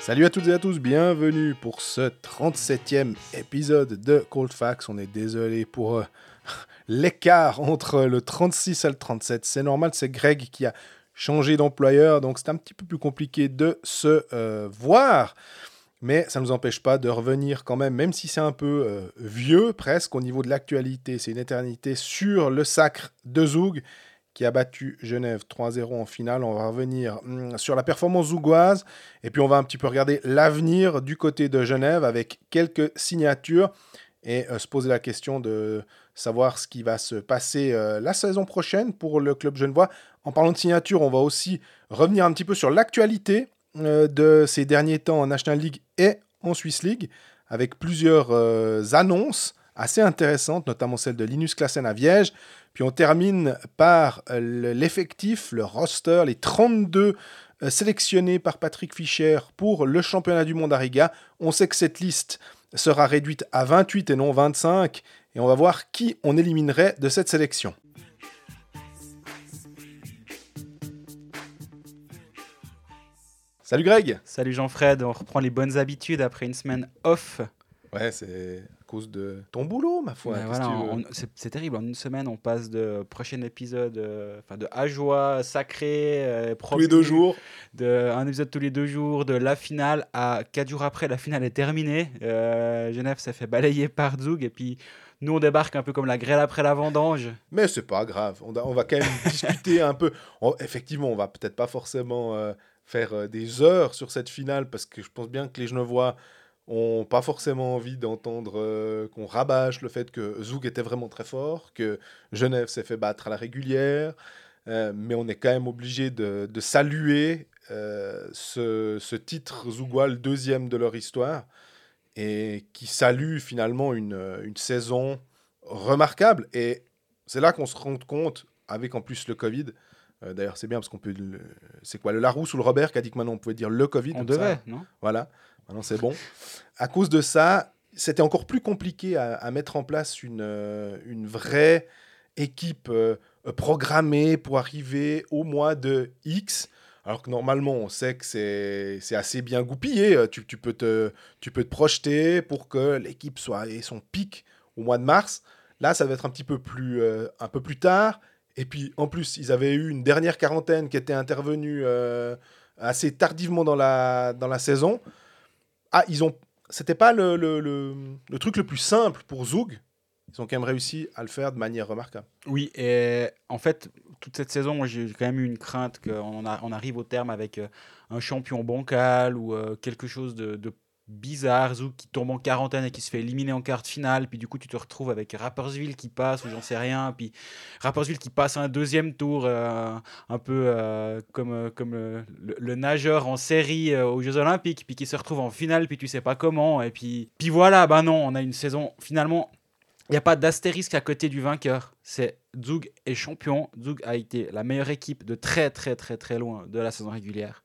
Salut à toutes et à tous, bienvenue pour ce 37e épisode de Cold Facts. On est désolé pour euh, l'écart entre le 36 et le 37. C'est normal, c'est Greg qui a changé d'employeur, donc c'est un petit peu plus compliqué de se euh, voir. Mais ça ne nous empêche pas de revenir quand même, même si c'est un peu euh, vieux presque au niveau de l'actualité, c'est une éternité, sur le sacre de Zoug qui a battu Genève 3-0 en finale. On va revenir hum, sur la performance zougoise et puis on va un petit peu regarder l'avenir du côté de Genève avec quelques signatures et euh, se poser la question de savoir ce qui va se passer euh, la saison prochaine pour le club genevois. En parlant de signatures, on va aussi revenir un petit peu sur l'actualité de ces derniers temps en National League et en Swiss League, avec plusieurs euh, annonces assez intéressantes, notamment celle de Linus Klassen à Viège. Puis on termine par euh, l'effectif, le roster, les 32 sélectionnés par Patrick Fischer pour le championnat du monde à Riga. On sait que cette liste sera réduite à 28 et non 25, et on va voir qui on éliminerait de cette sélection. Salut Greg Salut Jean-Fred, on reprend les bonnes habitudes après une semaine off. Ouais, c'est à cause de ton boulot, ma foi. Voilà, c'est terrible, en une semaine on passe de prochain épisode, euh, enfin de Ajoie sacré, euh, Tous les deux jours. de un épisode tous les deux jours, de la finale à quatre jours après, la finale est terminée. Euh, Genève s'est fait balayer par Zug et puis nous on débarque un peu comme la grêle après la vendange. Mais c'est pas grave. On, a- on va quand même discuter un peu. On- effectivement, on va peut-être pas forcément faire euh, des heures sur cette finale parce que je pense bien que les Genevois ont pas forcément envie d'entendre euh, qu'on rabâche le fait que Zoug était vraiment très fort, que Genève s'est fait battre à la régulière. Euh, mais on est quand même obligé de, saluer ce, titre zougois, deuxième de leur histoire, et qui salue finalement une saison remarquable. Et c'est là qu'on se rend compte, avec en plus le Covid, euh, d'ailleurs c'est bien parce qu'on peut... le- C'est quoi, le Larousse ou le Robert qui a dit que maintenant on pouvait dire le Covid On ça devait, non? Voilà, maintenant c'est bon. À cause de ça, c'était encore plus compliqué à, à mettre en place une, euh, une vraie équipe euh, programmée pour arriver au mois de X. Alors que normalement, on sait que c'est assez bien goupillé. Tu, tu peux te, tu peux te projeter pour que l'équipe soit à son pic au mois de mars. Là, ça va être un petit peu plus, un peu plus tard. Et puis, en plus, ils avaient eu une dernière quarantaine qui était intervenue euh, assez tardivement dans la, dans la saison. Ah, ils ont. C'était pas le, le, le- truc le plus simple pour Zoug. Ils ont quand même réussi à le faire de manière remarquable. Oui, et en fait, toute cette saison, j'ai quand même eu une crainte qu'on arrive au terme avec euh, un champion bancal ou euh, quelque chose de bizarre, Zouk qui tombe en quarantaine et qui se fait éliminer en quart de finale, puis du coup, tu te retrouves avec Rappersville qui passe ou j'en sais rien, puis Rappersville qui passe un deuxième tour, euh, un peu euh, comme, euh, comme le, nageur en série aux Jeux Olympiques, puis qui se retrouve en finale, puis tu sais pas comment, et puis, puis voilà, bah non, on a une saison finalement il n'y a pas d'astérisque à côté du vainqueur. C'est Zug est champion. Zug a été la meilleure équipe de très très très très loin de la saison régulière.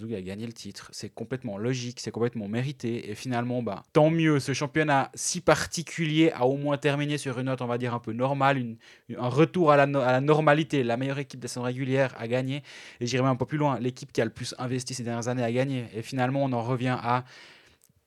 Zug a gagné le titre. C'est complètement logique, c'est complètement mérité. Et finalement, ben, tant mieux. Ce championnat si particulier a au moins terminé sur une note, on va dire, un peu normale. une- un retour à la, normalité. La meilleure équipe de saison régulière a gagné. Et j'irai même un peu plus loin. L'équipe qui a le plus investi ces dernières années a gagné. Et finalement, on en revient à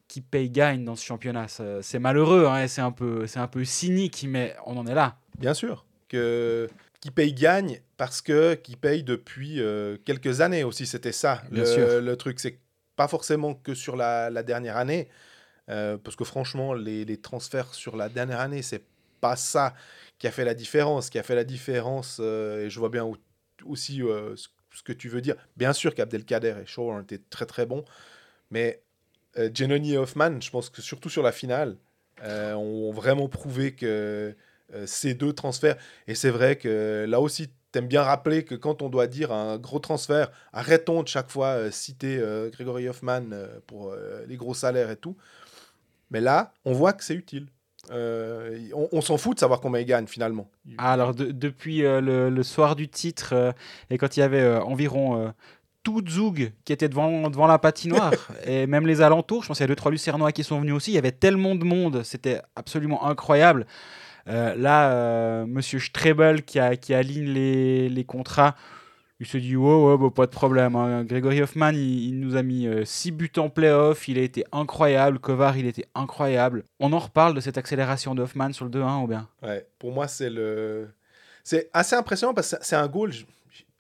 qui paye gagne dans ce championnat. C'est malheureux, hein, c'est un, peu, un peu cynique, mais on en est là. Bien sûr. Que qui paye gagne parce que qui paye depuis euh, quelques années aussi. C'était ça. Bien le, sûr. le truc, c'est pas forcément que sur la, la dernière année. euh, parce que franchement, les, les transferts sur la dernière année, c'est pas ça qui a fait la différence. Ce qui a fait la différence, euh, et je vois bien où- aussi ce, que tu veux dire. Bien sûr qu'Abdelkader et Shaw ont été très très bons, mais Giannoni et Hoffman, je pense que surtout sur la finale, ont vraiment prouvé que ces deux transferts, et c'est vrai que là aussi, t'aimes bien rappeler que quand on doit dire un gros transfert, arrêtons de chaque fois euh, citer euh, Gregory Hoffman euh, pour euh, les gros salaires et tout. Mais là, on voit que c'est utile. Euh, on on s'en fout de savoir combien il gagne finalement. Ah, alors, de- depuis euh, le, le soir du titre, euh, et quand il y avait euh, environ euh, tout Zoug qui était devant, devant la patinoire, et même les alentours, je pense qu'il y a deux, trois Lucernois qui sont venus aussi, il y avait tellement de monde, c'était absolument incroyable. Euh, là, euh, Monsieur Strebel qui, aligne les, contrats, il se dit ouais, ouais, bah, pas de problème. hein. Grégory Hoffman, il, nous a mis 6 buts en playoff, il a été incroyable. Kovar, il était incroyable. On en reparle de cette accélération de Hoffman sur le 2-1 ou bien? Ouais, pour moi, c'est le. C'est assez impressionnant parce que c'est un goal.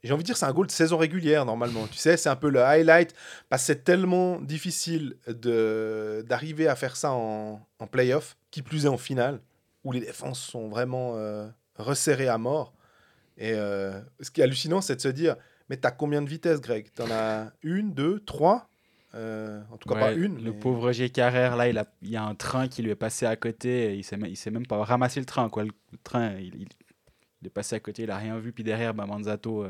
J'ai envie de dire c'est un goal de saison régulière normalement. Tu sais, c'est un peu le highlight parce que c'est tellement difficile d'arriver à faire ça en, en playoff, qui plus est en finale, où les défenses sont vraiment euh, resserrées à mort. Et euh, ce qui est hallucinant, c'est de se dire, mais t'as combien de vitesses, Greg? T'en as une, deux, trois? Euh, En tout cas, pas une. Le mais- pauvre G. Carrère, là, il, a, il y a un train qui lui est passé à côté. Et il il sait même pas ramasser le train. Quoi. Le, le train, il, il- il est passé à côté, il a rien vu. Puis derrière, bah, Manzato.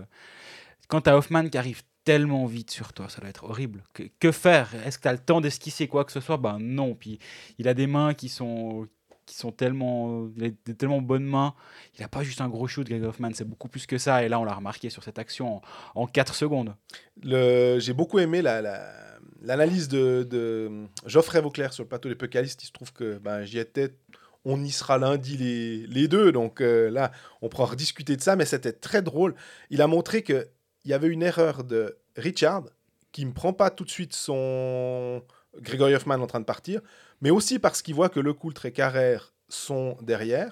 Quand tu as Hoffman qui arrive tellement vite sur toi, ça doit être horrible. Que, que faire? Est-ce que tu as le temps d'esquisser quoi que ce soit? Ben non. Puis il a des mains qui sont qui sont tellement il a des tellement bonnes mains il a pas juste un gros shoot Greg Hoffman c'est beaucoup plus que ça et là on l'a remarqué sur cette action en, en 4 secondes J'ai beaucoup aimé la- la- l'analyse de, de Geoffrey Vauclair sur le plateau des Pécalistes. Il se trouve que ben, j'y étais. On y sera lundi les, deux. Donc euh, là, on pourra rediscuter de ça. Mais c'était très drôle. Il a montré qu'il y avait une erreur de Richard qui ne prend pas tout de suite son Gregory Hoffman en train de partir. Mais aussi parce qu'il voit que Le Coultre et Carrère sont derrière.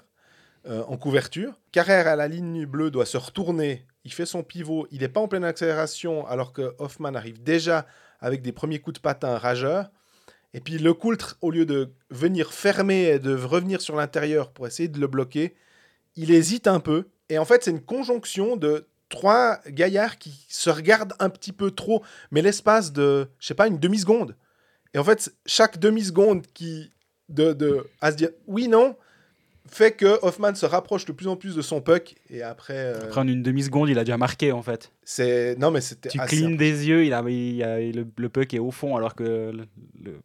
euh, en couverture. Carrère à la ligne bleue doit se retourner. Il fait son pivot. Il n'est pas en pleine accélération alors que Hoffman arrive déjà avec des premiers coups de patin rageurs. Et puis le Coultre, au lieu de venir fermer et de revenir sur l'intérieur pour essayer de le bloquer, il hésite un peu. Et en fait, c'est une conjonction de trois gaillards qui se regardent un petit peu trop, mais l'espace de, je sais pas, une demi-seconde. Et en fait, chaque demi-seconde qui de, de à se dire oui non fait que Hoffman se rapproche de plus en plus de son puck et après euh, après en une demi seconde il a déjà marqué en fait c'est non mais c'était tu clignes des yeux, il a, il a- le, le puck est au fond alors que le- le-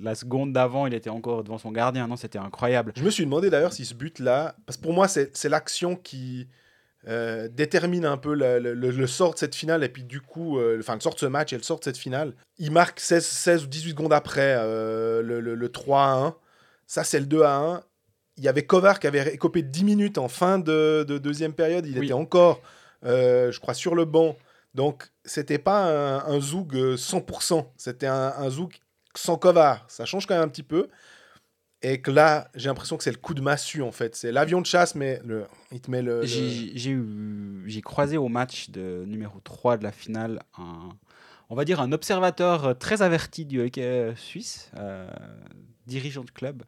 la seconde d'avant il était encore devant son gardien. Non, c'était incroyable. Je me suis demandé d'ailleurs si ce but-là, parce que pour moi, c'est c'est l'action qui euh, détermine un peu le, le- le- sort de cette finale, et puis du coup, euh, enfin, le sort de ce match et le sort de cette finale. Il marque 16, 16 ou 18 secondes après euh, le, le- le 3 à 1. Ça, c'est le 2 à 1. Il y avait Kovar qui avait écopé 10 minutes en fin de, de deuxième période. Il Oui. était encore, euh, je crois, sur le banc. Donc, c'était pas un, un euh, 100%. C'était un, un Zoug sans Kovar. Ça change quand même un petit peu. Et que là, j'ai l'impression que c'est le coup de massue, en fait. C'est l'avion de chasse, mais le, il te met le... J'ai croisé au match de numéro 3 de la finale un, on va dire un observateur très averti du hockey suisse, euh, dirigeant de club,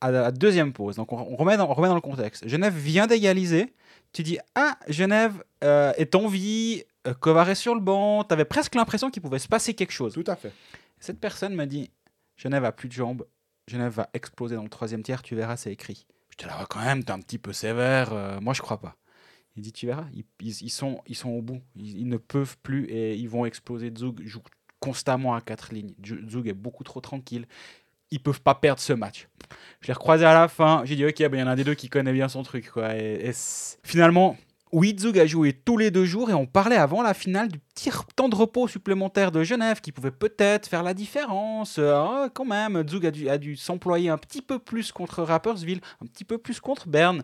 à la deuxième pause. Donc on, remet dans, on remet dans le contexte. Genève vient d'égaliser. Tu dis ah Genève euh, est en vie, euh, Kovar est sur le banc. T'avais presque l'impression qu'il pouvait se passer quelque chose. Tout à fait. Cette personne m'a dit Genève a plus de jambes, Genève va exploser dans le troisième tiers, tu verras, c'est écrit. J'étais là, Ouais, quand même, t'es un petit peu sévère. euh, moi, je crois pas. Il dit Tu verras, ils, sont, ils sont au bout. Ils, ne peuvent plus et ils vont exploser. Zug joue constamment à quatre lignes. Zug est beaucoup trop tranquille. Ils peuvent pas perdre ce match. Je l'ai recroisé à la fin. J'ai dit Ok, ben, il y en a un des deux qui connaît bien son truc. Et, et finalement. Oui, Zug a joué tous les deux jours et on parlait avant la finale du petit temps de repos supplémentaire de Genève qui pouvait peut-être faire la différence. Euh, ah, quand même, Zug a dû, dû s'employer un petit peu plus contre Rappersville, un petit peu plus contre Berne.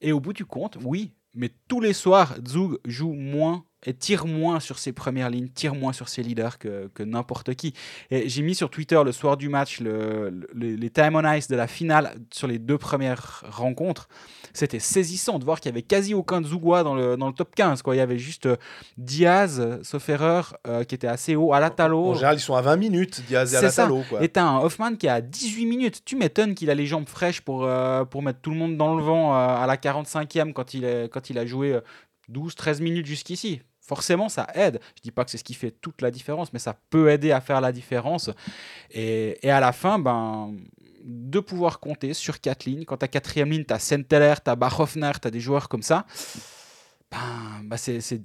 Et au bout du compte, oui, mais tous les soirs, Zug joue moins et tire moins sur ses premières lignes, tire moins sur ses leaders que, que n'importe qui. Et j'ai mis sur Twitter le soir du match le- le- les time on ice de la finale sur les deux premières rencontres. C'était saisissant de voir qu'il y avait quasi aucun Zougois dans le, dans le top 15. Quoi. Il y avait juste euh, Diaz, sauf erreur, euh, qui était assez haut, Alatalo. En général, ils sont à 20 minutes, Diaz et ça. Alatalo, quoi. Et t'as un Hoffman qui est à 18 minutes. Tu m'étonnes qu'il a les jambes fraîches pour, euh, pour mettre tout le monde dans le vent euh, à la 45e quand il, est, quand il a joué 12-13 minutes jusqu'ici. Forcément, ça aide. Je dis pas que c'est ce qui fait toute la différence, mais ça peut aider à faire la différence. Et, et à la fin, ben, de pouvoir compter sur quatre lignes. Quand tu as quatrième ligne, tu as Senteler, tu as Bachhoffner, tu as des joueurs comme ça. Ben, ben c'est-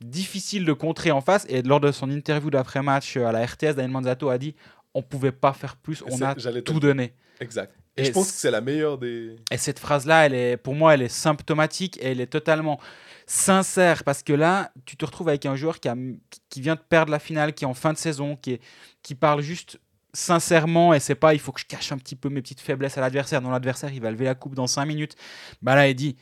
difficile de contrer en face. Et lors de son interview d'après-match à la RTS, Daniel Manzato a dit on pouvait pas faire plus, on a tout donné. Exact. Et, Et je pense que c'est la meilleure des... Et cette phrase-là, elle est, pour moi, elle est symptomatique et elle est totalement sincère parce que là, tu te retrouves avec un joueur qui, a, qui vient de perdre la finale, qui est en fin de saison, qui, est, qui parle juste sincèrement, et c'est pas il faut que je cache un petit peu mes petites faiblesses à l'adversaire. Non, l'adversaire, il va lever la coupe dans 5 minutes. Bah là, il dit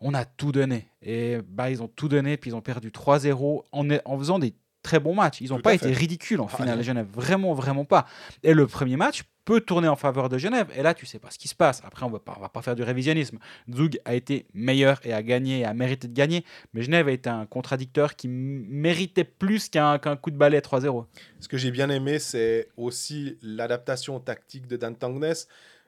on a tout donné. Et bah, ils ont tout donné, puis ils ont perdu 3-0 en, en faisant des très bons matchs. Ils n'ont pas été ridicules en Ah, finale, non. Genève. Vraiment, vraiment pas. Et le premier match peut tourner en faveur de Genève. Et là, tu sais pas ce qui se passe. Après, on on va pas faire du révisionnisme. Zug a été meilleur et a gagné et a mérité de gagner. Mais Genève a été un contradicteur qui méritait plus qu'un qu'un coup de balai 3-0. Ce que j'ai bien aimé, c'est aussi l'adaptation tactique de Dan Tangnes.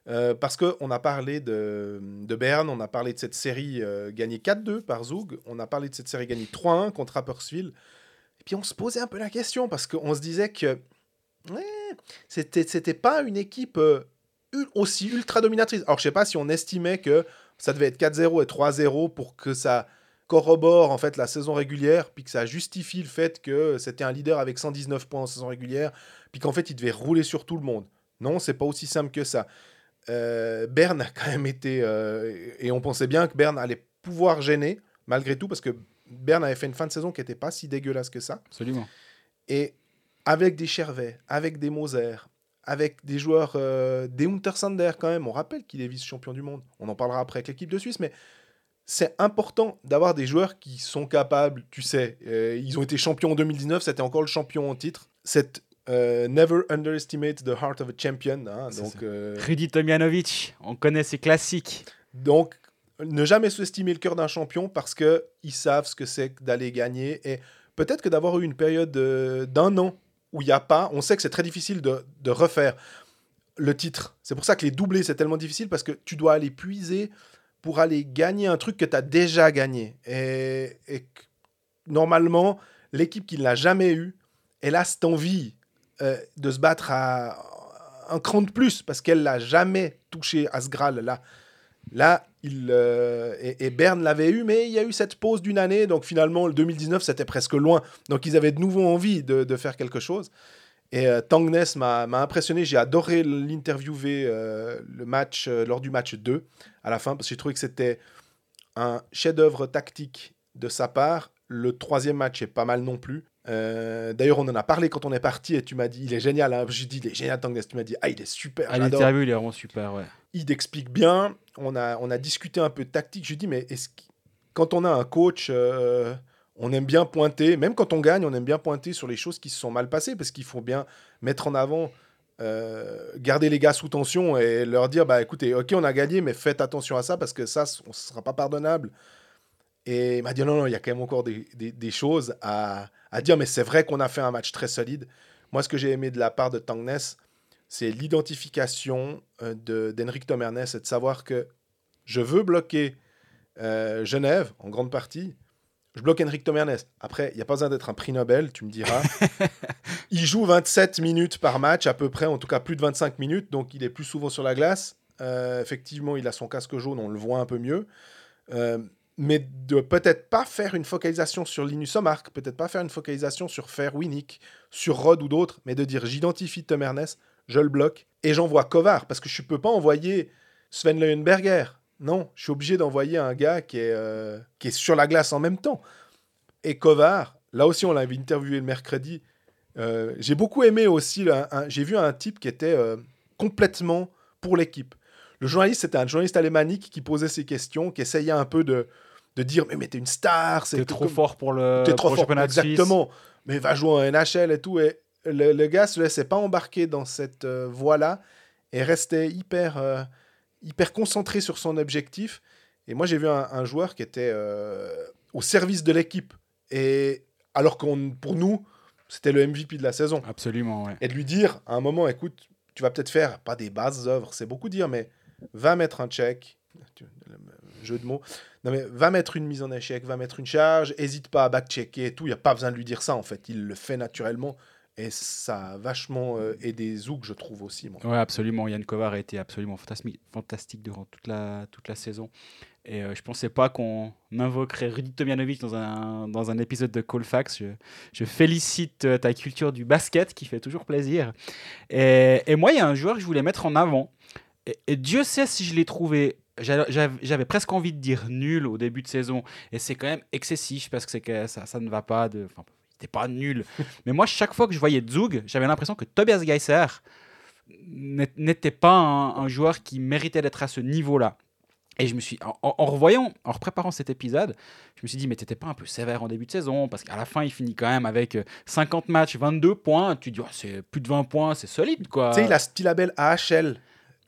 euh, parce qu'on a parlé de, de Berne, on a parlé de cette série euh, gagnée 4-2 par Zug, on a parlé de cette série gagnée 3-1 contre Rapperswil. Et puis on se posait un peu la question parce qu'on se disait que ouais, c'était c'était pas une équipe euh, aussi ultra dominatrice. Alors je sais pas si on estimait que ça devait être 4-0 et 3-0 pour que ça corrobore en fait la saison régulière, puis que ça justifie le fait que c'était un leader avec 119 points en saison régulière, puis qu'en fait il devait rouler sur tout le monde. Non, c'est pas aussi simple que ça. Euh, Berne a quand même été, euh, et on pensait bien que Berne allait pouvoir gêner malgré tout, parce que Berne avait fait une fin de saison qui n'était pas si dégueulasse que ça. Absolument. Et avec des Chervet, avec des Moser, avec des joueurs, euh, des Untersander quand même, on rappelle qu'il est vice-champion du monde. On en parlera après avec l'équipe de Suisse, mais c'est important d'avoir des joueurs qui sont capables, tu sais, euh, ils ont été champions en 2019, c'était encore le champion en titre. Cette euh, never underestimate the heart of a champion. hein, donc, euh, Rudi Tomjanovic, on connaît ses classiques. donc, ne jamais sous-estimer le cœur d'un champion parce que ils savent ce que c'est d'aller gagner. Et peut-être que d'avoir eu une période d'un an où il n'y a pas, on sait que c'est très difficile de, refaire le titre. C'est pour ça que les doublés, c'est tellement difficile parce que tu dois aller puiser pour aller gagner un truc que tu as déjà gagné. Et, et normalement, l'équipe qui ne l'a jamais eu, elle a cette envie euh, de se battre à un cran de plus parce qu'elle l'a jamais touché à ce Graal-là. Là, il, euh, et, et Berne l'avait eu, mais il y a eu cette pause d'une année, donc finalement, le 2019, c'était presque loin. Donc ils avaient de nouveau envie de, de faire quelque chose. Et euh, Tangnes m'a impressionné, j'ai adoré l'interviewer euh, le match, euh, lors du match 2, à la fin, parce que j'ai trouvé que c'était un chef-d'œuvre tactique de sa part. Le troisième match est pas mal non plus. Euh, D'ailleurs, on en a parlé quand on est parti et tu m'as dit, il est génial. Hein. J'ai dit, il est génial, Tangnes. Tu m'as dit, ah, il est super. À j'adore l'interview, il est vraiment super, ouais. il explique bien. On a, on a discuté un peu de tactique. Je lui dis, mais est-ce que- quand on a un coach, euh, on aime bien pointer, même quand on gagne, on aime bien pointer sur les choses qui se sont mal passées, parce qu'il faut bien mettre en avant, euh, garder les gars sous tension et leur dire, bah écoutez, ok, on a gagné, mais faites attention à ça, parce que ça, ne sera pas pardonnable. Et il m'a dit, non, non, il y a quand même encore des, des- des choses à, à dire, mais c'est vrai qu'on a fait un match très solide. Moi, ce que j'ai aimé de la part de Tangnes, c'est l'identification euh, de- d'Henrik Tom Ernest et de savoir que je veux bloquer euh, Genève en grande partie. Je bloque Henrik Tom Ernest. Après, il n'y a pas besoin d'être un prix Nobel, tu me diras. il joue 27 minutes par match, à peu près, en tout cas plus de 25 minutes, donc il est plus souvent sur la glace. Euh, effectivement, il a son casque jaune, on le voit un peu mieux. Euh, mais de peut-être pas faire une focalisation sur Linus Omark, peut-être pas faire une focalisation sur Fer Winnick, sur Rod ou d'autres, mais de dire j'identifie Tom Ernest, je le bloque et j'envoie Kovar parce que je ne peux pas envoyer Sven Leuenberger. Non, je suis obligé d'envoyer un gars qui est, euh, qui est sur la glace en même temps. Et Kovar, là aussi on l'avait interviewé le mercredi. euh, j'ai beaucoup aimé aussi, j'ai vu un type qui était euh, complètement pour l'équipe. Le journaliste, c'était un journaliste alémanique qui posait ses questions, qui essayait un peu de, de dire Mais, mais t'es une star, c'est trop fort pour le, T'es trop pour fort, Suisse. exactement. Mais va jouer en NHL et tout. Et le, le gars se laissait pas embarquer dans cette euh, voie-là et restait hyper, euh, hyper concentré sur son objectif. Et moi, j'ai vu un, un joueur qui était euh, au service de l'équipe. Et alors qu'on, pour nous, c'était le MVP de la saison. Absolument, ouais. Et de lui dire à un moment, écoute, tu vas peut-être faire pas des bases œuvres, c'est beaucoup dire, mais va mettre un check, jeu de mots, non mais va mettre une mise en échec, va mettre une charge, hésite pas à back-checker et tout, il n'y a pas besoin de lui dire ça en fait, il le fait naturellement et ça a vachement euh, aidé Zouk, je trouve aussi. Moi. Ouais, absolument. Yann Kovar a été absolument fantastique durant toute la, toute la saison. Et euh, je pensais pas qu'on invoquerait Rudy Tomjanovic dans un, dans un épisode de Colfax. Je, je félicite euh, ta culture du basket qui fait toujours plaisir. Et, moi, il y a un joueur que je voulais mettre en avant. Et Dieu sait si je l'ai trouvé. J'a- J'avais presque envie de dire nul au début de saison. Et c'est quand même excessif parce que, c'est que ça, ça ne va pas. De, enfin, il n'était pas nul. Mais moi, chaque fois que je voyais Zug, j'avais l'impression que Tobias Geiser n'ét- n'était pas un, un joueur qui méritait d'être à ce niveau-là. Et je me suis, en, revoyant, en repréparant cet épisode, je me suis dit, mais t'étais pas un peu sévère en début de saison Parce qu'à la fin, il finit quand même avec euh, 50 matchs, 22 points. Tu dis, oh, c'est plus de 20 points, c'est solide, quoi. Tu sais, il a ce petit label AHL.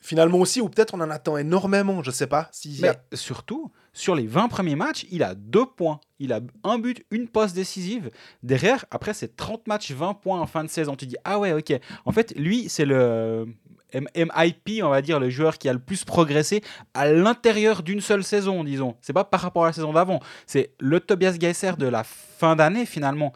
Finalement aussi, ou peut-être on en attend énormément, je sais pas. S'il y Mais a- surtout, sur les 20 premiers matchs, il a 2 points. Il a un but, une passe décisive. Derrière, après, c'est 30 matchs, 20 points en fin de saison. Tu dis, ah ouais, ok. En fait, lui, c'est le MIP, on va dire, le joueur qui a le plus progressé à l'intérieur d'une seule saison, disons. C'est pas par rapport à la saison d'avant. C'est le Tobias Geisser de la fin d'année, finalement.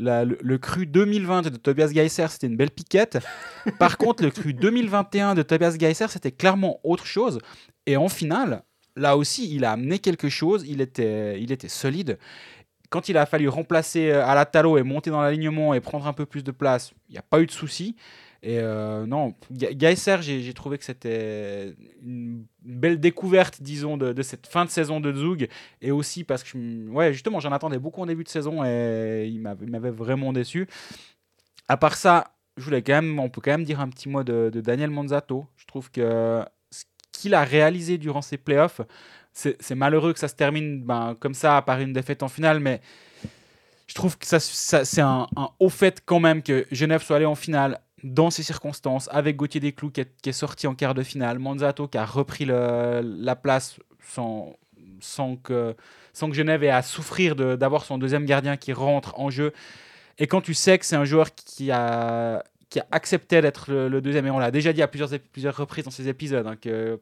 La- le, le cru 2020 de Tobias Geisser, c'était une belle piquette. Par contre, le cru 2021 de Tobias Geisser, c'était clairement autre chose. Et en finale, là aussi, il a amené quelque chose. Il était, il était solide. Quand il a fallu remplacer euh, Alatalo et monter dans l'alignement et prendre un peu plus de place, il n'y a pas eu de souci. Et euh, non, Geisser, j'ai trouvé que c'était une belle découverte, disons, de, cette fin de saison de Zug. Et aussi parce que, ouais, justement, j'en attendais beaucoup en début de saison et il m'avait vraiment déçu. À part ça, je voulais quand même, on peut quand même dire un petit mot de, Daniel Manzato. Je trouve que ce qu'il a réalisé durant ces playoffs, c'est malheureux que ça se termine ben, comme ça par une défaite en finale, mais je trouve que c'est un, un haut fait quand même que Genève soit allé en finale dans ces circonstances, avec Gauthier Desclous qui est, qui est sorti en quart de finale, Manzato qui a repris la place sans, que, Genève ait à souffrir d'avoir son deuxième gardien qui rentre en jeu. Et quand tu sais que c'est un joueur qui a, accepté d'être le, deuxième, et on l'a déjà dit à plusieurs reprises dans ces épisodes, hein, que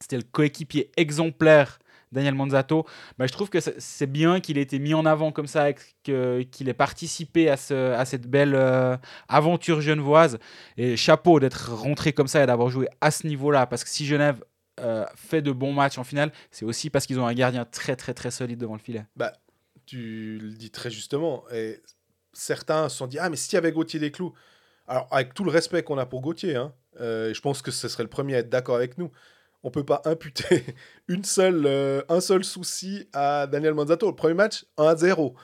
c'était le coéquipier exemplaire Daniel Manzato, bah, je trouve que c'est- bien qu'il ait été mis en avant comme ça, qu'il ait participé à, ce, à cette belle euh, aventure genevoise. Et chapeau d'être rentré comme ça et d'avoir joué à ce niveau-là, parce que si Genève euh, fait de bons matchs en finale, c'est aussi parce qu'ils ont un gardien très très très solide devant le filet. tu le dis très justement. Et certains se sont dit Ah, mais s'il y avait Gauthier Desclous. Alors, avec tout le respect qu'on a pour Gauthier, hein, euh, je pense que ce serait le premier à être d'accord avec nous. On peut pas imputer une seule, euh, un seul souci à Daniel Manzato. Le premier match, 1-0.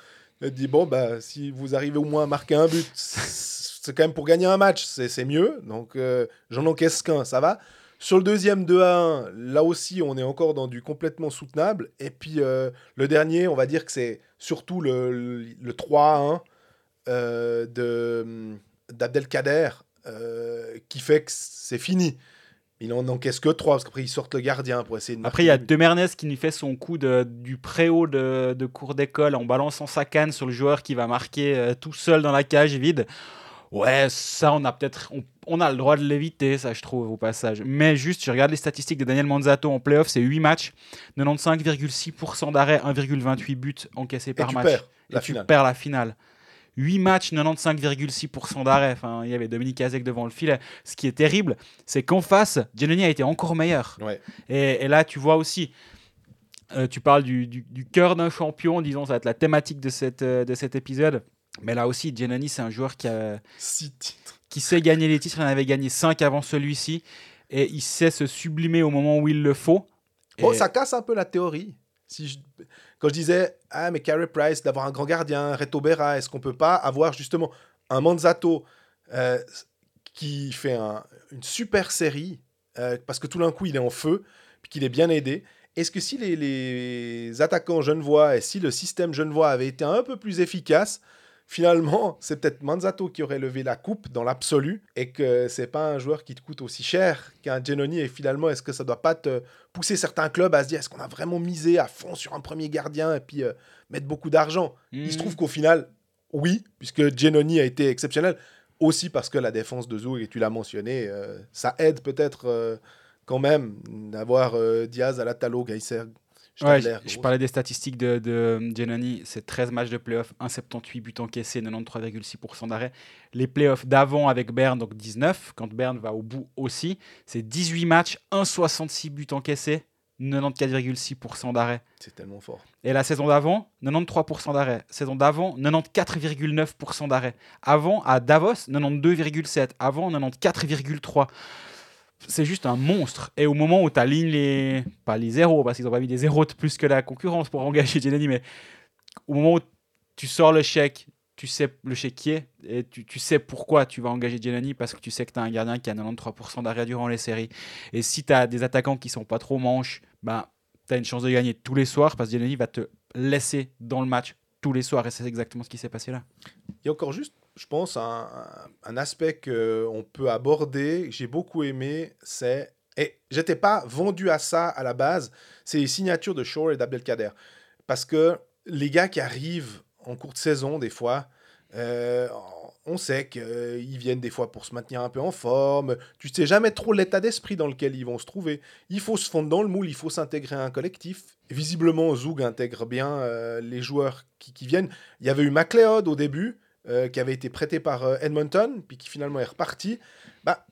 Il dit Bon, bah, si vous arrivez au moins à marquer un but, c'est quand même pour gagner un match, c'est mieux. Donc, euh, j'en encaisse qu'un, ça va. Sur le deuxième 2 à 1, là aussi, on est encore dans du complètement soutenable. Et puis, euh, le dernier, on va dire que c'est surtout le, le, le 3 à 1 euh, de- d'Abdelkader qui fait que c'est fini. Il en encaisse que 3 parce qu'après, ils sortent le gardien pour essayer de marquer. Après, il y a. Demernes qui nous fait son coup de, du préau de, de cours d'école en balançant sa canne sur le joueur qui va marquer euh, tout seul dans la cage vide. Ouais, ça, on a peut-être. On, on a le droit de l'éviter, ça, je trouve, au passage. Mais juste, je regarde les statistiques de Daniel Manzato en playoff, c'est 8 matchs, 95,6% d'arrêt, 1,28 buts encaissés Et par tu match. perds Et la tu finale. perds la finale. 8 matchs, 95,6% d'arrêt. Enfin, il y avait Dominique Azek devant le filet. Ce qui est terrible, c'est qu'en face, Giannini a été encore meilleur. Ouais. Et, et là, tu vois aussi, euh, tu parles du, du- du cœur d'un champion, disons, ça va être la thématique de, cette, euh, de cet épisode. Mais là aussi, Giannini, c'est un joueur qui, a- Six titres. qui sait gagner les titres. Il en avait gagné 5 avant celui-ci. Et il sait se sublimer au moment où il le faut. Et- ça casse un peu la théorie. Si je- Quand je disais, ah, mais Carey Price, d'avoir un grand gardien, Reto Berra, est-ce qu'on peut pas avoir justement un Manzato euh, qui fait un- une super série euh, parce que tout d'un coup il est en feu, puis qu'il est bien aidé. Est-ce que si les, les attaquants genevois et si le système genevois avait été un peu plus efficace, finalement, c'est peut-être Manzato qui aurait levé la coupe dans l'absolu et que c'est pas un joueur qui te coûte aussi cher qu'un Genoni et finalement est-ce que ça doit pas te pousser certains clubs à se dire est-ce qu'on a vraiment misé à fond sur un premier gardien et puis euh, mettre beaucoup d'argent? Il se Mhm. trouve qu'au final, oui, puisque Genoni a été exceptionnel, aussi parce que la défense de Zoug, et tu l'as mentionné, euh, ça aide peut-être euh, quand même d'avoir Diaz à la Ouais, je, parlais des statistiques de, de Giannoni, c'est 13 matchs de playoff, 1,78 buts encaissés, 93,6% d'arrêt. Les playoffs d'avant avec Berne, donc 19, quand Berne va au bout aussi, c'est 18 matchs, 1,66 buts encaissés, 94,6% d'arrêt. C'est tellement fort. Et la saison d'avant, 93% d'arrêt. Saison d'avant, 94,9% d'arrêt. Avant, à Davos, 92,7. Avant, 94,3. C'est juste un monstre. Et au moment où tu alignes les. Pas les zéros, parce qu'ils n'ont pas mis des zéros de plus que la concurrence pour engager Giannini, mais au moment où tu sors le chèque, tu sais le chéquier et tu, tu sais pourquoi tu vas engager Giannini parce que tu sais que tu as un gardien qui a 93% d'arrêt durant les séries. Et si tu as des attaquants qui sont pas trop manches, bah, tu as une chance de gagner tous les soirs parce que Giannini va te laisser dans le match tous les soirs. Et c'est exactement ce qui s'est passé là. Il y a encore juste, je pense, un, un aspect qu'on peut aborder, que j'ai beaucoup aimé, c'est. Et j'étais pas vendu à ça à la base, c'est les signatures de Shore et d'Abdelkader. Parce que les gars qui arrivent en cours de saison, des fois, euh, on sait qu'ils viennent des fois pour se maintenir un peu en forme. Tu sais jamais trop l'état d'esprit dans lequel ils vont se trouver. Il faut se fondre dans le moule, il faut s'intégrer à un collectif. Visiblement, Zoug intègre bien euh, les joueurs qui, qui viennent. Il y avait eu McLeod au début, euh, qui avait été prêté par euh, Edmonton, puis qui finalement est reparti. Bah,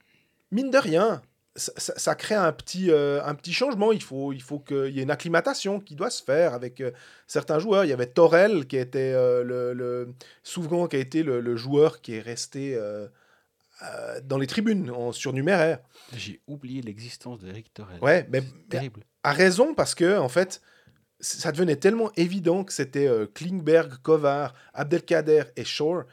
mine de rien, ça, ça- ça crée un petit, euh, un petit changement. Il faut, il faut qu'il y ait une acclimatation qui doit se faire avec certains joueurs. Il y avait Torel qui était le, le- souvent qui a été le, le joueur qui est resté dans les tribunes en surnuméraire. J'ai oublié l'existence de Eric Torres. Ouais, mais terrible. a raison parce que en fait ça devenait tellement évident que c'était euh, Klingberg, Kovar, Abdelkader et Shore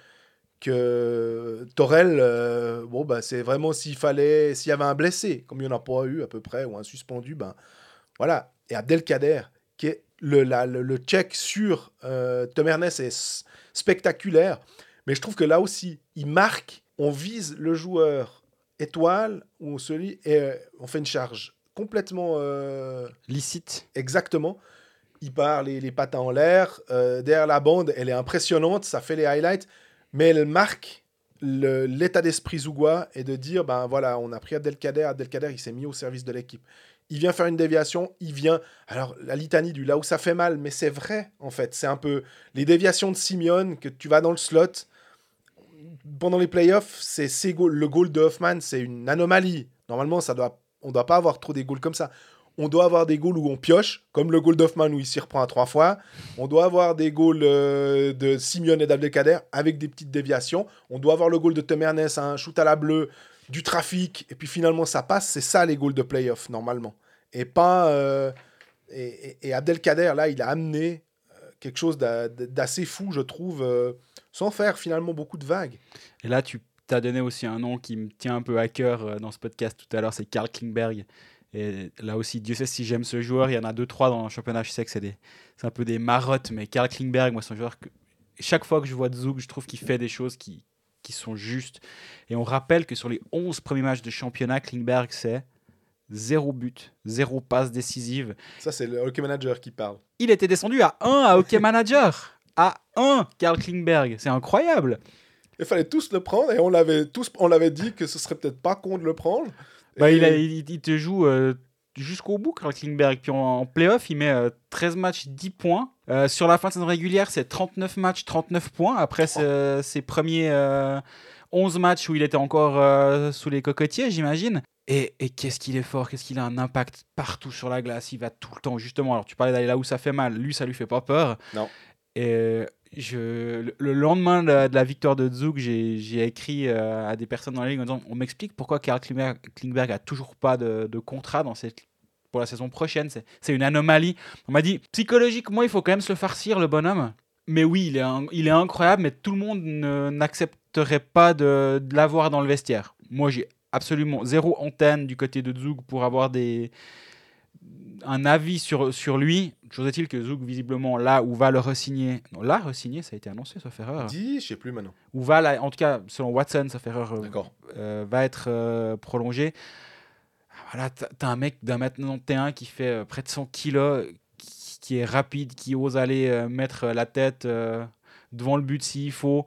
que Torel, euh, bon bah c'est vraiment s'il fallait, s'il y avait un blessé, comme il n'y en a pas eu à peu près, ou un suspendu, ben voilà. Et Abdelkader, qui est le, la- le, le check sur euh, Tom Ernest est spectaculaire, mais je trouve que là aussi, il marque, on vise le joueur étoile, ou celui, et euh, on fait une charge complètement euh, Licite. exactement. Il part les, les patins en l'air. euh, derrière la bande, elle est impressionnante. Ça fait les highlights. Mais elle marque l'état d'esprit zougois et de dire ben voilà, on a pris Abdelkader. Abdelkader, il s'est mis au service de l'équipe. Il vient faire une déviation. Il vient. Alors, la litanie du là où ça fait mal, mais c'est vrai, en fait. C'est un peu les déviations de Simeone que tu vas dans le slot. Pendant les playoffs, c'est le goal de Hoffman, c'est une anomalie. Normalement, ça doit, on doit pas avoir trop des goals comme ça. On doit avoir des goals où on pioche, comme le goal d'Hoffman où il s'y reprend à trois fois. On doit avoir des goals euh, de Simeone et d'Abdelkader avec des petites déviations. On doit avoir le goal de Tom Ernest, un shoot à la bleue, du trafic, et puis finalement ça passe. C'est ça les goals de playoff, normalement. Et pas. euh, et, Abdelkader, là, il a amené euh, quelque chose d'a- d'assez fou, je trouve, sans faire finalement beaucoup de vagues. Et là, tu t'as donné aussi un nom qui me tient un peu à cœur dans ce podcast tout à l'heure, c'est Karl Klingberg. Et là aussi, Dieu sait si j'aime ce joueur. Il y en a deux, trois dans le championnat. Je sais que c'est des- c'est un peu des marottes, mais Karl Klingberg, moi, c'est un joueur que chaque fois que je vois Zug, je trouve qu'il fait des choses qui, qui sont justes. Et on rappelle que sur les 11 premiers matchs de championnat, Klingberg, c'est zéro but, zéro passe décisive. Ça, c'est le hockey manager qui parle. Il était descendu à 1 à Hockey Manager. À 1, Karl Klingberg. C'est incroyable. Il fallait tous le prendre et on l'avait tous on l'avait dit que ce serait peut-être pas con de le prendre. Bah, il, a- il- il te joue euh, jusqu'au bout, Karl Klingberg. Puis en, en playoff, il met euh, 13 matchs, 10 points. Euh, sur la fin de saison régulière, c'est 39 matchs, 39 points. Après ce- ses premiers euh, 11 matchs où il était encore euh, sous les cocotiers, j'imagine. Et, et qu'est-ce qu'il est fort, qu'est-ce qu'il a un impact partout sur la glace. Il va tout le temps, justement. Alors, tu parlais d'aller là où ça fait mal. Lui, ça lui fait pas peur. Non. Et le- le lendemain de la, victoire de Zug, j'ai écrit euh, à des personnes dans la ligue en disant on m'explique pourquoi Karl Klingberg, Klingberg a toujours pas de, contrat pour la saison prochaine. C'est une anomalie. On m'a dit psychologiquement, il faut quand même se farcir, le bonhomme. Mais oui, il est, incroyable, mais tout le monde n'accepterait pas de, de l'avoir dans le vestiaire. Moi, j'ai absolument zéro antenne du côté de Zug pour avoir des, un avis sur, sur lui. Chose est-il que Zug, visiblement, là où va le resigner, non, là, resigner, ça a été annoncé, sauf erreur. Dit, je sais plus maintenant. Où va, là, en tout cas, selon Watson, sauf erreur, euh, euh, va être euh, prolongé. Voilà, t'as un mec d'un mètre 91 qui fait euh, près de 100 kilos, qui, qui est rapide, qui ose aller euh, mettre la tête devant le but s'il faut.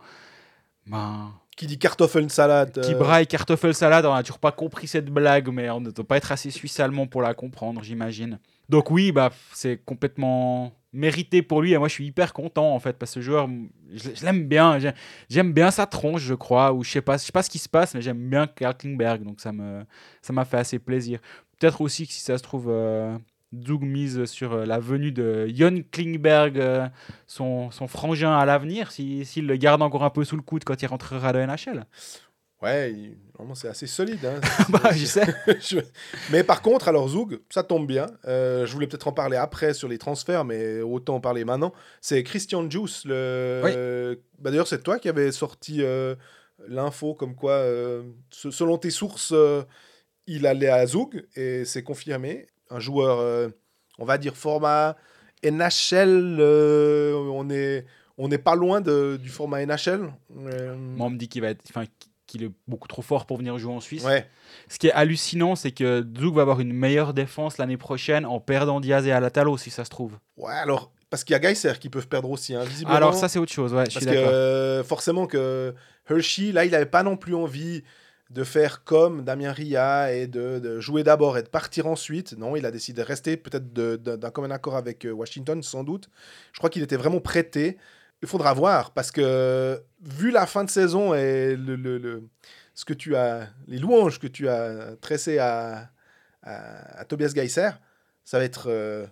Ben, Qui dit Kartoffelsalade qui euh, braille Kartoffelsalade, on n'a toujours pas compris cette blague, mais on ne doit pas être assez suisse-allemand pour la comprendre, j'imagine. Donc oui, bah, c'est complètement mérité pour lui, et moi je suis hyper content en fait, parce que ce joueur, je, je l'aime bien, j'ai- j'aime bien sa tronche, je crois, ou je sais pas, je sais pas ce qui se passe, mais j'aime bien Karl Klingberg, donc ça me ça m'a fait assez plaisir. Peut-être aussi que si ça se trouve, euh, Doug mise sur euh, la venue de Jon Klingberg, euh, son, son frangin à l'avenir, si- s'il le garde encore un peu sous le coude quand il rentrera de NHL. Ouais, il- c'est assez solide. hein. Bah, je sais. Je- Mais par contre, alors Zoug, ça tombe bien. Euh, je voulais peut-être en parler après sur les transferts, mais autant en parler maintenant. C'est Christian Juice. Le... Bah, D'ailleurs, c'est toi qui avais sorti euh, l'info comme quoi, euh, se- selon tes sources, il allait à Zoug et c'est confirmé. Un joueur, euh, on va dire format NHL. euh, on est on n'est pas loin de- du format NHL. Euh, Moi, on me dit qu'il va être, qu'il est beaucoup trop fort pour venir jouer en Suisse. ouais. Ce qui est hallucinant, c'est que Zug va avoir une meilleure défense l'année prochaine en perdant Diaz et Alatalo, si ça se trouve. Ouais, alors, parce qu'il y a Geiser qui peuvent perdre aussi, hein, visiblement. Alors ça, c'est autre chose. Ouais, je parce suis que d'accord. euh, forcément que Hershey, là, il n'avait pas non plus envie de faire comme Damien Ria et de, de jouer d'abord et de partir ensuite. Non, il a décidé de rester, peut-être d'un commun accord avec euh, Washington, sans doute. Je crois qu'il était vraiment prêté. Il faudra voir, parce que vu la fin de saison et le, le- le- ce que tu as, les louanges que tu as tressées à, à, à Tobias Geiser, ça va être euh,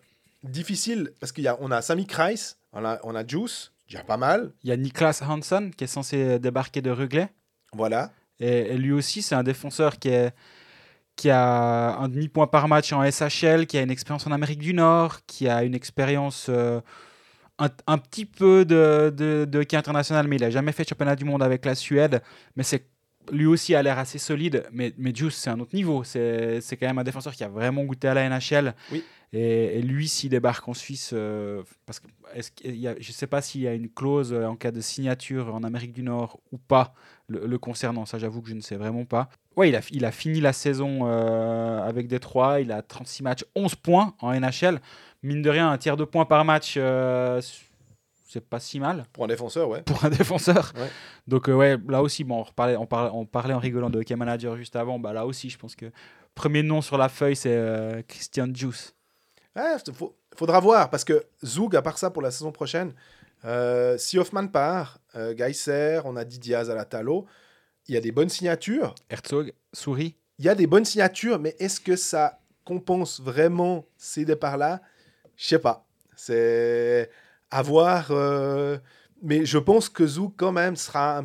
difficile, parce qu'on a, on a Sami Kreis, on a, on a Juice, déjà pas mal, Il y a Niklas Hansen qui est censé débarquer de Ruglet. voilà. Et, lui aussi, c'est un défenseur qui, a un demi-point par match en SHL, qui a une expérience en Amérique du Nord, qui a une expérience euh, un, petit peu de, de, de hockey international, mais il n'a jamais fait championnat du monde avec la Suède. Mais c'est lui aussi a l'air assez solide. Mais, mais Juice, c'est un autre niveau. C'est quand même un défenseur qui a vraiment goûté à la NHL. Oui. Et, et lui, s'il débarque en Suisse, euh, parce que y a- je ne sais pas s'il y a une clause euh, en cas de signature en Amérique du Nord ou pas le, le concernant. Ça, j'avoue que je ne sais vraiment pas. Ouais, il a, il a fini la saison euh, avec Détroit. Il a 36 matchs, 11 points en NHL. Mine de rien, un tiers de points par match, euh, c'est pas si mal Pour un défenseur, ouais. pour un défenseur. Ouais. Donc euh, ouais, là aussi, bon, on, parlait, on parlait en rigolant de hockey manager juste avant. Bah, là aussi, je pense que premier nom sur la feuille, c'est euh, Christian Juice. Ouais, faut- faudra voir, parce que Zug, à part ça, pour la saison prochaine, euh, si Hoffman part, Geiser, on a dit Diaz à la Talo, il y a des bonnes signatures. Herzog, Souris. Il y a des bonnes signatures, mais est-ce que ça compense vraiment ces départs-là? Je sais pas. C'est à voir. euh, Mais je pense que Zug, quand même, sera un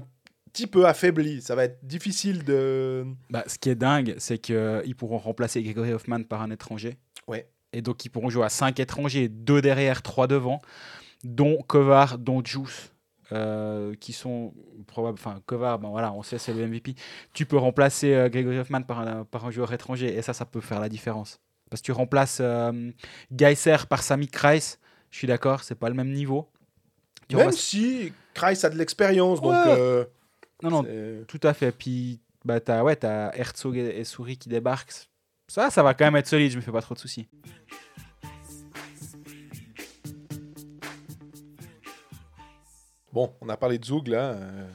petit peu affaibli. Ça va être difficile de. Bah, ce qui est dingue, c'est qu'ils pourront remplacer Gregory Hoffman par un étranger. Ouais. Et donc, ils pourront jouer à 5 étrangers, 2 derrière, 3 devant, dont Kovar, dont Juice, euh, qui sont probables. Enfin, Kovar, ben voilà, on sait, c'est le MVP. Tu peux remplacer euh, Gregory Hoffman par un, par un joueur étranger, et ça, ça peut faire la différence. Parce que tu remplaces euh, Geiser par Sami Kreis, je suis d'accord, c'est pas le même niveau. Tu Même si Kreis a de l'expérience, donc. Euh, Non, non, Tout à fait. Puis, bah, t'as ouais, as Herzog et, et Souris qui débarquent. Ça, ça va quand même être solide, je me fais pas trop de soucis. Bon, on a parlé de Zug là. euh,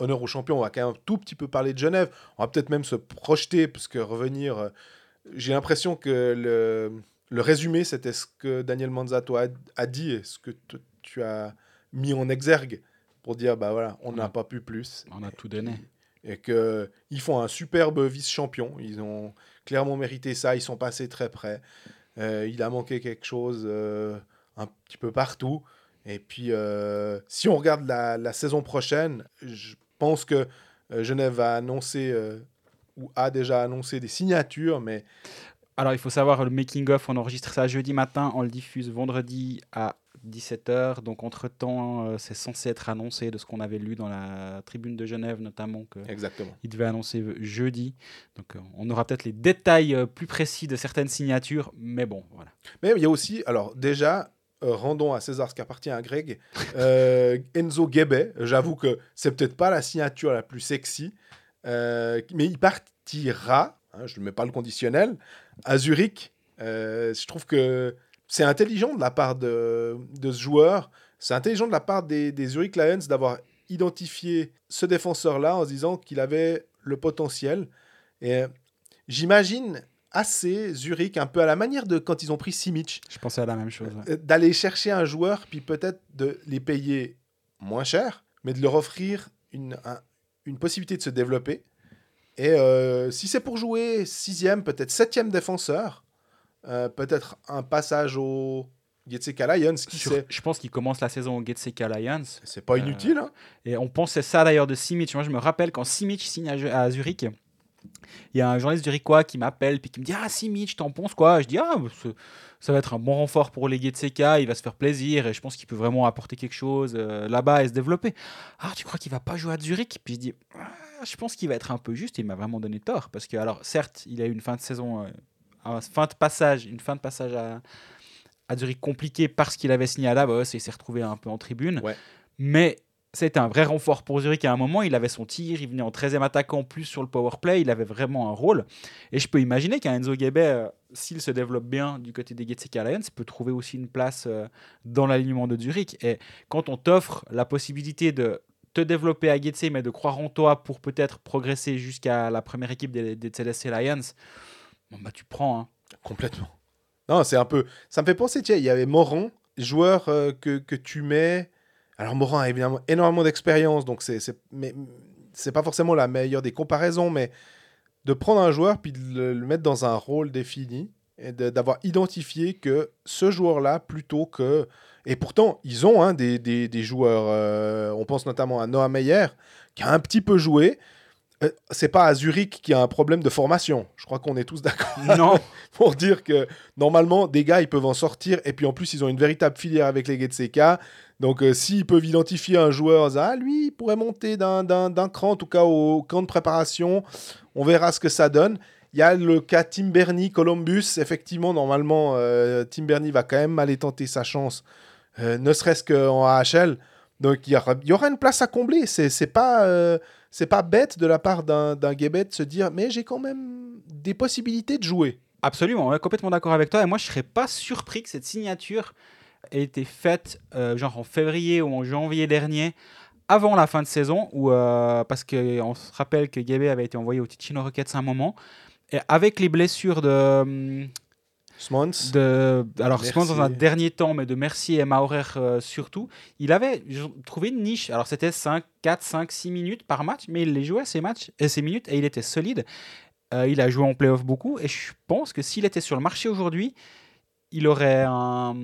honneur aux champions, on va quand même un tout petit peu parler de Genève. On va peut-être même se projeter, parce que revenir. euh, J'ai l'impression que le, le résumé, c'était ce que Daniel Manzato a, a dit et ce que tu as mis en exergue pour dire bah voilà, on n'a Ouais. pas pu plus. On a tout donné. Et que ils font un superbe vice-champion. Ils ont clairement mérité ça. Ils sont passés très près. Euh, il a manqué quelque chose euh, un petit peu partout. Et puis, euh, si on regarde la, la saison prochaine, je pense que Genève va annoncer ou a déjà annoncé des signatures, mais Alors, il faut savoir, le making-of, on enregistre ça jeudi matin, on le diffuse vendredi à 17h. Donc, entre-temps, euh, c'est censé être annoncé de ce qu'on avait lu dans la tribune de Genève, notamment, qu'il exactement. devait annoncer jeudi. Donc, euh, on aura peut-être les détails euh, plus précis de certaines signatures. Mais bon, voilà. Mais il y a aussi, alors déjà, euh, rendons à César ce qui appartient à Greg, euh, Enzo Guébet. J'avoue que c'est peut-être pas la signature la plus sexy, euh, mais il partira, hein, je ne mets pas le conditionnel, à Zurich. Euh, je trouve que c'est intelligent de la part de, de ce joueur, c'est intelligent de la part des, des Zurich Lions d'avoir identifié ce défenseur-là en se disant qu'il avait le potentiel. Et euh, j'imagine assez Zurich, un peu à la manière de quand ils ont pris Simic, Je pensais à la même chose. ouais. euh, d'aller chercher un joueur, puis peut-être de les payer moins cher, mais de leur offrir une, un- une possibilité de se développer. Et euh, si c'est pour jouer sixième, peut-être septième défenseur, euh, peut-être un passage au Getseka Lions, qui Sur- je pense qu'il commence la saison au Getseka Lions. C'est pas inutile. hein. Et on pensait ça d'ailleurs de Simic. Moi, je me rappelle quand Simic signe à, à Zurich, il y a un journaliste zurichois qui m'appelle puis qui me dit Ah, Simic, t'en penses quoi? Je dis Ah, ça va être un bon renfort pour les Getseka, il va se faire plaisir et je pense qu'il peut vraiment apporter quelque chose euh, là-bas et se développer. Ah, tu crois qu'il va pas jouer à Zurich? Puis je dis Ah, Je pense qu'il va être un peu juste. Il m'a vraiment donné tort parce que, alors, certes, il a eu une fin de saison, euh, un fin de passage, une fin de passage à, à Zurich compliquée parce qu'il avait signé à Davos et s'est retrouvé un peu en tribune. Ouais. Mais c'était un vrai renfort pour Zurich à un moment. Il avait son tir, il venait en 13e attaquant plus sur le power play. Il avait vraiment un rôle. Et je peux imaginer qu'un Enzo Guebe, euh, s'il se développe bien du côté des Getseka Lions, peut trouver aussi une place euh, dans l'alignement de Zurich. Et quand on t'offre la possibilité de te développer à Getse, mais de croire en toi pour peut-être progresser jusqu'à la première équipe des, des CLSC Lions, bah, tu prends. hein. Complètement. Non, c'est un peu. Ça me fait penser, tiens, il y avait Moran, joueur euh, que, que tu mets. Alors, Moran a évidemment énormément d'expérience, donc c'est c'est- mais c'est pas forcément la meilleure des comparaisons, mais de prendre un joueur puis de le, le mettre dans un rôle défini et d'avoir identifié que ce joueur-là, plutôt que. Et pourtant, ils ont hein, des, des- des joueurs. euh, on pense notamment à Noah Meyer, qui a un petit peu joué. Euh, c'est pas à Zurich qui a un problème de formation. Je crois qu'on est tous d'accord Non, pour dire que normalement, des gars, ils peuvent en sortir. Et puis en plus, ils ont une véritable filière avec les Getseka. Donc, euh, s'ils peuvent identifier un joueur, ah, lui, il pourrait monter d'un- d'un d'un cran, en tout cas au camp de préparation, on verra ce que ça donne. Il y a le cas Tim Bernie, Columbus. Effectivement, normalement, euh, Tim Bernie va quand même aller tenter sa chance, euh, ne serait-ce qu'en AHL. Donc, il y aura, une place à combler. C'est pas, euh, c'est pas bête de la part d'un Guébet de se dire, mais j'ai quand même des possibilités de jouer. Absolument, ouais, complètement d'accord avec toi. Et moi, je serais pas surpris que cette signature ait été faite euh, genre en février ou en janvier dernier, avant la fin de saison, où, parce qu'on se rappelle que Gabé avait été envoyé au Ticino Rockets à un moment. Et avec les blessures de. Smons. de alors, pense dans un dernier temps, mais de Mercier et Maurer euh, surtout, il avait trouvé une niche. Alors, c'était 5, 4, 5, 6 minutes par match, mais il les jouait ces matchs et ces minutes et il était solide. Euh, il a joué en playoff beaucoup et je pense que s'il était sur le marché aujourd'hui, il aurait un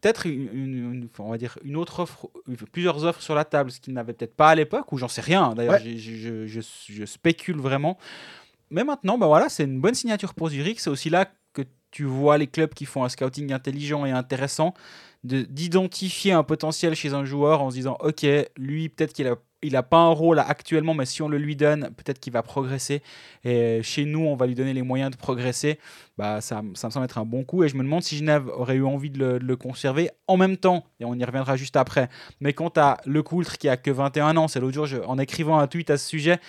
peut-être une, une- une- on va dire une autre offre, plusieurs offres sur la table, ce qu'il n'avait peut-être pas à l'époque, ou j'en sais rien. D'ailleurs, Ouais. je, je- je- je spécule vraiment. Mais maintenant, bah voilà, c'est une bonne signature pour Zurich. C'est aussi là que tu vois les clubs qui font un scouting intelligent et intéressant, de- d'identifier un potentiel chez un joueur en se disant, ok, lui, peut-être qu'il a il n'a pas un rôle actuellement, mais si on le lui donne, peut-être qu'il va progresser. Et chez nous, on va lui donner les moyens de progresser. Bah, ça, ça me semble être un bon coup. Et je me demande si Genève aurait eu envie de le, conserver en même temps. Et on y reviendra juste après. Mais quant à Le Coultre qui a que 21 ans, c'est l'autre jour, en écrivant un tweet à ce sujet,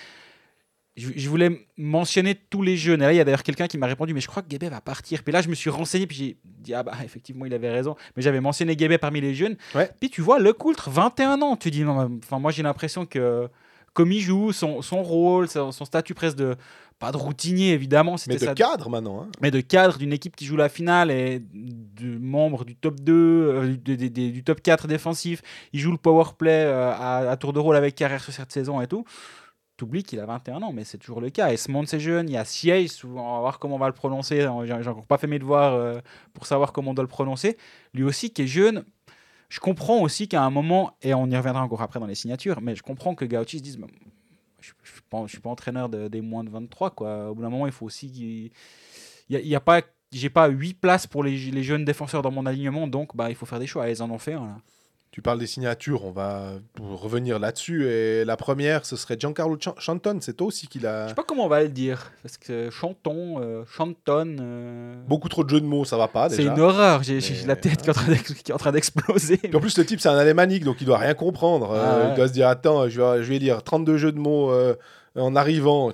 je, voulais mentionner tous les jeunes. Et là, il y a d'ailleurs quelqu'un qui m'a répondu, mais je crois que Guébet va partir. Puis là, je me suis renseigné, puis j'ai dit, ah bah, effectivement, il avait raison. Mais j'avais mentionné Guébet parmi les jeunes. Ouais. Puis tu vois, Le Coultre, 21 ans. Tu dis, non, enfin, moi, j'ai l'impression que, comme il joue, son, son rôle, son, son statut presque de, pas de routinier, évidemment, Mais de ça cadre maintenant. hein. mais de cadre d'une équipe qui joue la finale et de membre du top 2, euh, du- du- du du top 4 défensif. Il joue le power play euh, à, à tour de rôle avec carrière sur cette saison et tout. T'oublies qu'il a 21 ans, mais c'est toujours le cas. Et Smont, c'est jeune. Il y a Siege, on va voir comment on va le prononcer. J'ai j'ai encore pas fait mes devoirs euh, pour savoir comment on doit le prononcer. Lui aussi, qui est jeune. Je comprends aussi qu'à un moment, et on y reviendra encore après dans les signatures, mais je comprends que Gauchi se dise bah, je ne suis, pas- entraîneur de- des moins de 23. Quoi. Au bout d'un moment, il faut aussi il y a, pas j'ai pas 8 places pour les, jeunes défenseurs dans mon alignement, donc bah, il faut faire des choix. Ils en ont fait un là. Tu parles des signatures, on va revenir là-dessus. Et la première, ce serait Giancarlo Ch- Chanton. C'est toi aussi qui Je l'a. sais pas comment on va le dire, parce que chanton, euh, chanton. euh, Beaucoup trop de jeux de mots, ça va pas c'est une horreur. J'ai Mais- la tête qui est en train d'exploser. En plus, le type, c'est un alémanique, donc il doit rien comprendre. Euh, Ah ouais. Il doit se dire Attends, je vais, je vais lire 32 jeux de mots euh, en arrivant.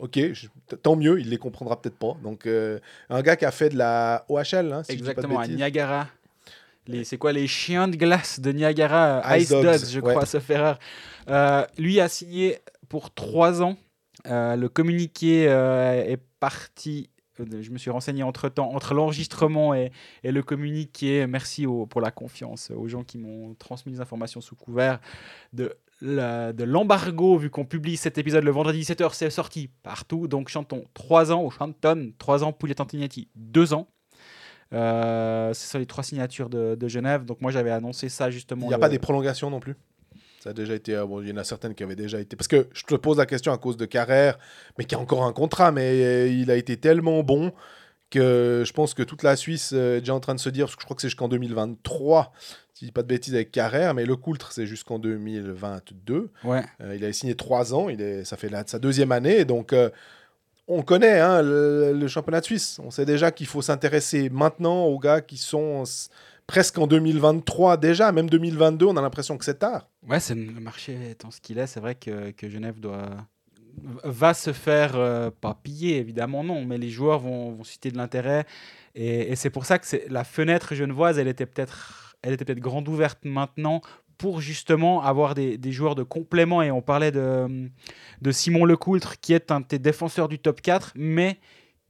Ok, je- tant mieux, il les comprendra peut-être pas. Donc, euh, un gars qui a fait de la OHL, hein, si je dis pas de Exactement, à. Niagara. Les- C'est quoi les chiens de glace de Niagara Ice Ice, Dogs, Dogs, je ouais. crois, sauf erreur. Euh, lui a signé pour 3 ans. Euh, le communiqué euh, est parti. euh, Je me suis renseigné entre temps, entre l'enregistrement et, et le communiqué. Merci au- pour la confiance aux gens qui m'ont transmis les informations sous couvert de la- de l'embargo, vu qu'on publie cet épisode le vendredi 17h, c'est sorti partout. Donc chantons 3 ans au Chanton, 3 ans Pouillet Antignetti, 2 ans. Euh, c'est sur les trois signatures de, de Genève. Donc moi j'avais annoncé ça justement. Il n'y a le- pas des prolongations non plus? Ça a déjà été. euh, bon, il y en a certaines qui avaient déjà été. Parce que je te pose la question à cause de Carrère, mais qui a encore un contrat, mais euh, il a été tellement bon que je pense que toute la Suisse euh, est déjà en train de se dire, parce que je crois que c'est jusqu'en 2023, si je dis pas de bêtises avec Carrère, mais le Coultre c'est jusqu'en 2022. Ouais. Euh, il a signé trois ans, il est, ça fait la- sa deuxième année, donc euh, on connaît hein, le, championnat de Suisse. On sait déjà qu'il faut s'intéresser maintenant aux gars qui sont presque en 2023 déjà, même 2022, on a l'impression que c'est tard. Ouais, c'est le marché étant ce qu'il est, c'est vrai que, Genève doit va se faire euh, pas piller évidemment non, mais les joueurs vont, vont de l'intérêt et, et c'est pour ça que la fenêtre genevoise, elle était peut-être elle était peut-être grande ouverte maintenant pour justement avoir des, des joueurs de complément et on parlait de, de Simon Lecoultre qui est un de tes défenseurs du top 4 mais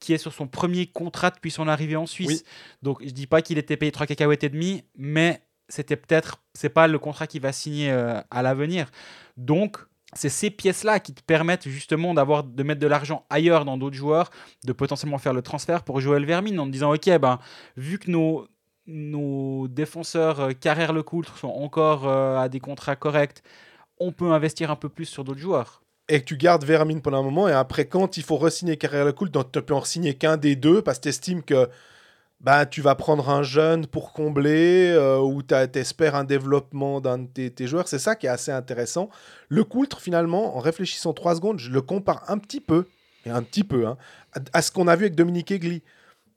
qui est sur son premier contrat depuis son arrivée en Suisse. Oui. Donc je dis pas qu'il était payé 3 cacahuètes et demi, mais c'était peut-être c'est pas le contrat qu'il va signer euh, à l'avenir. Donc c'est ces pièces-là qui te permettent justement d'avoir de mettre de l'argent ailleurs dans d'autres joueurs, de potentiellement faire le transfert pour Joël Vermine en te disant ok ben vu que nos nos défenseurs euh, Carrère Lecoultre sont encore euh, à des contrats corrects, on peut investir un peu plus sur d'autres joueurs. Et que tu gardes Vermine pendant un moment, et après, quand il faut re-signer Carrière le Cool, tu ne peux en signer qu'un des deux, parce que tu estimes que bah, tu vas prendre un jeune pour combler, euh, ou tu espères un développement d'un de tes, tes joueurs. C'est ça qui est assez intéressant. Le Coultre, finalement, en réfléchissant trois secondes, je le compare un petit peu, et un petit peu, hein, à, à ce qu'on a vu avec Dominique Egli.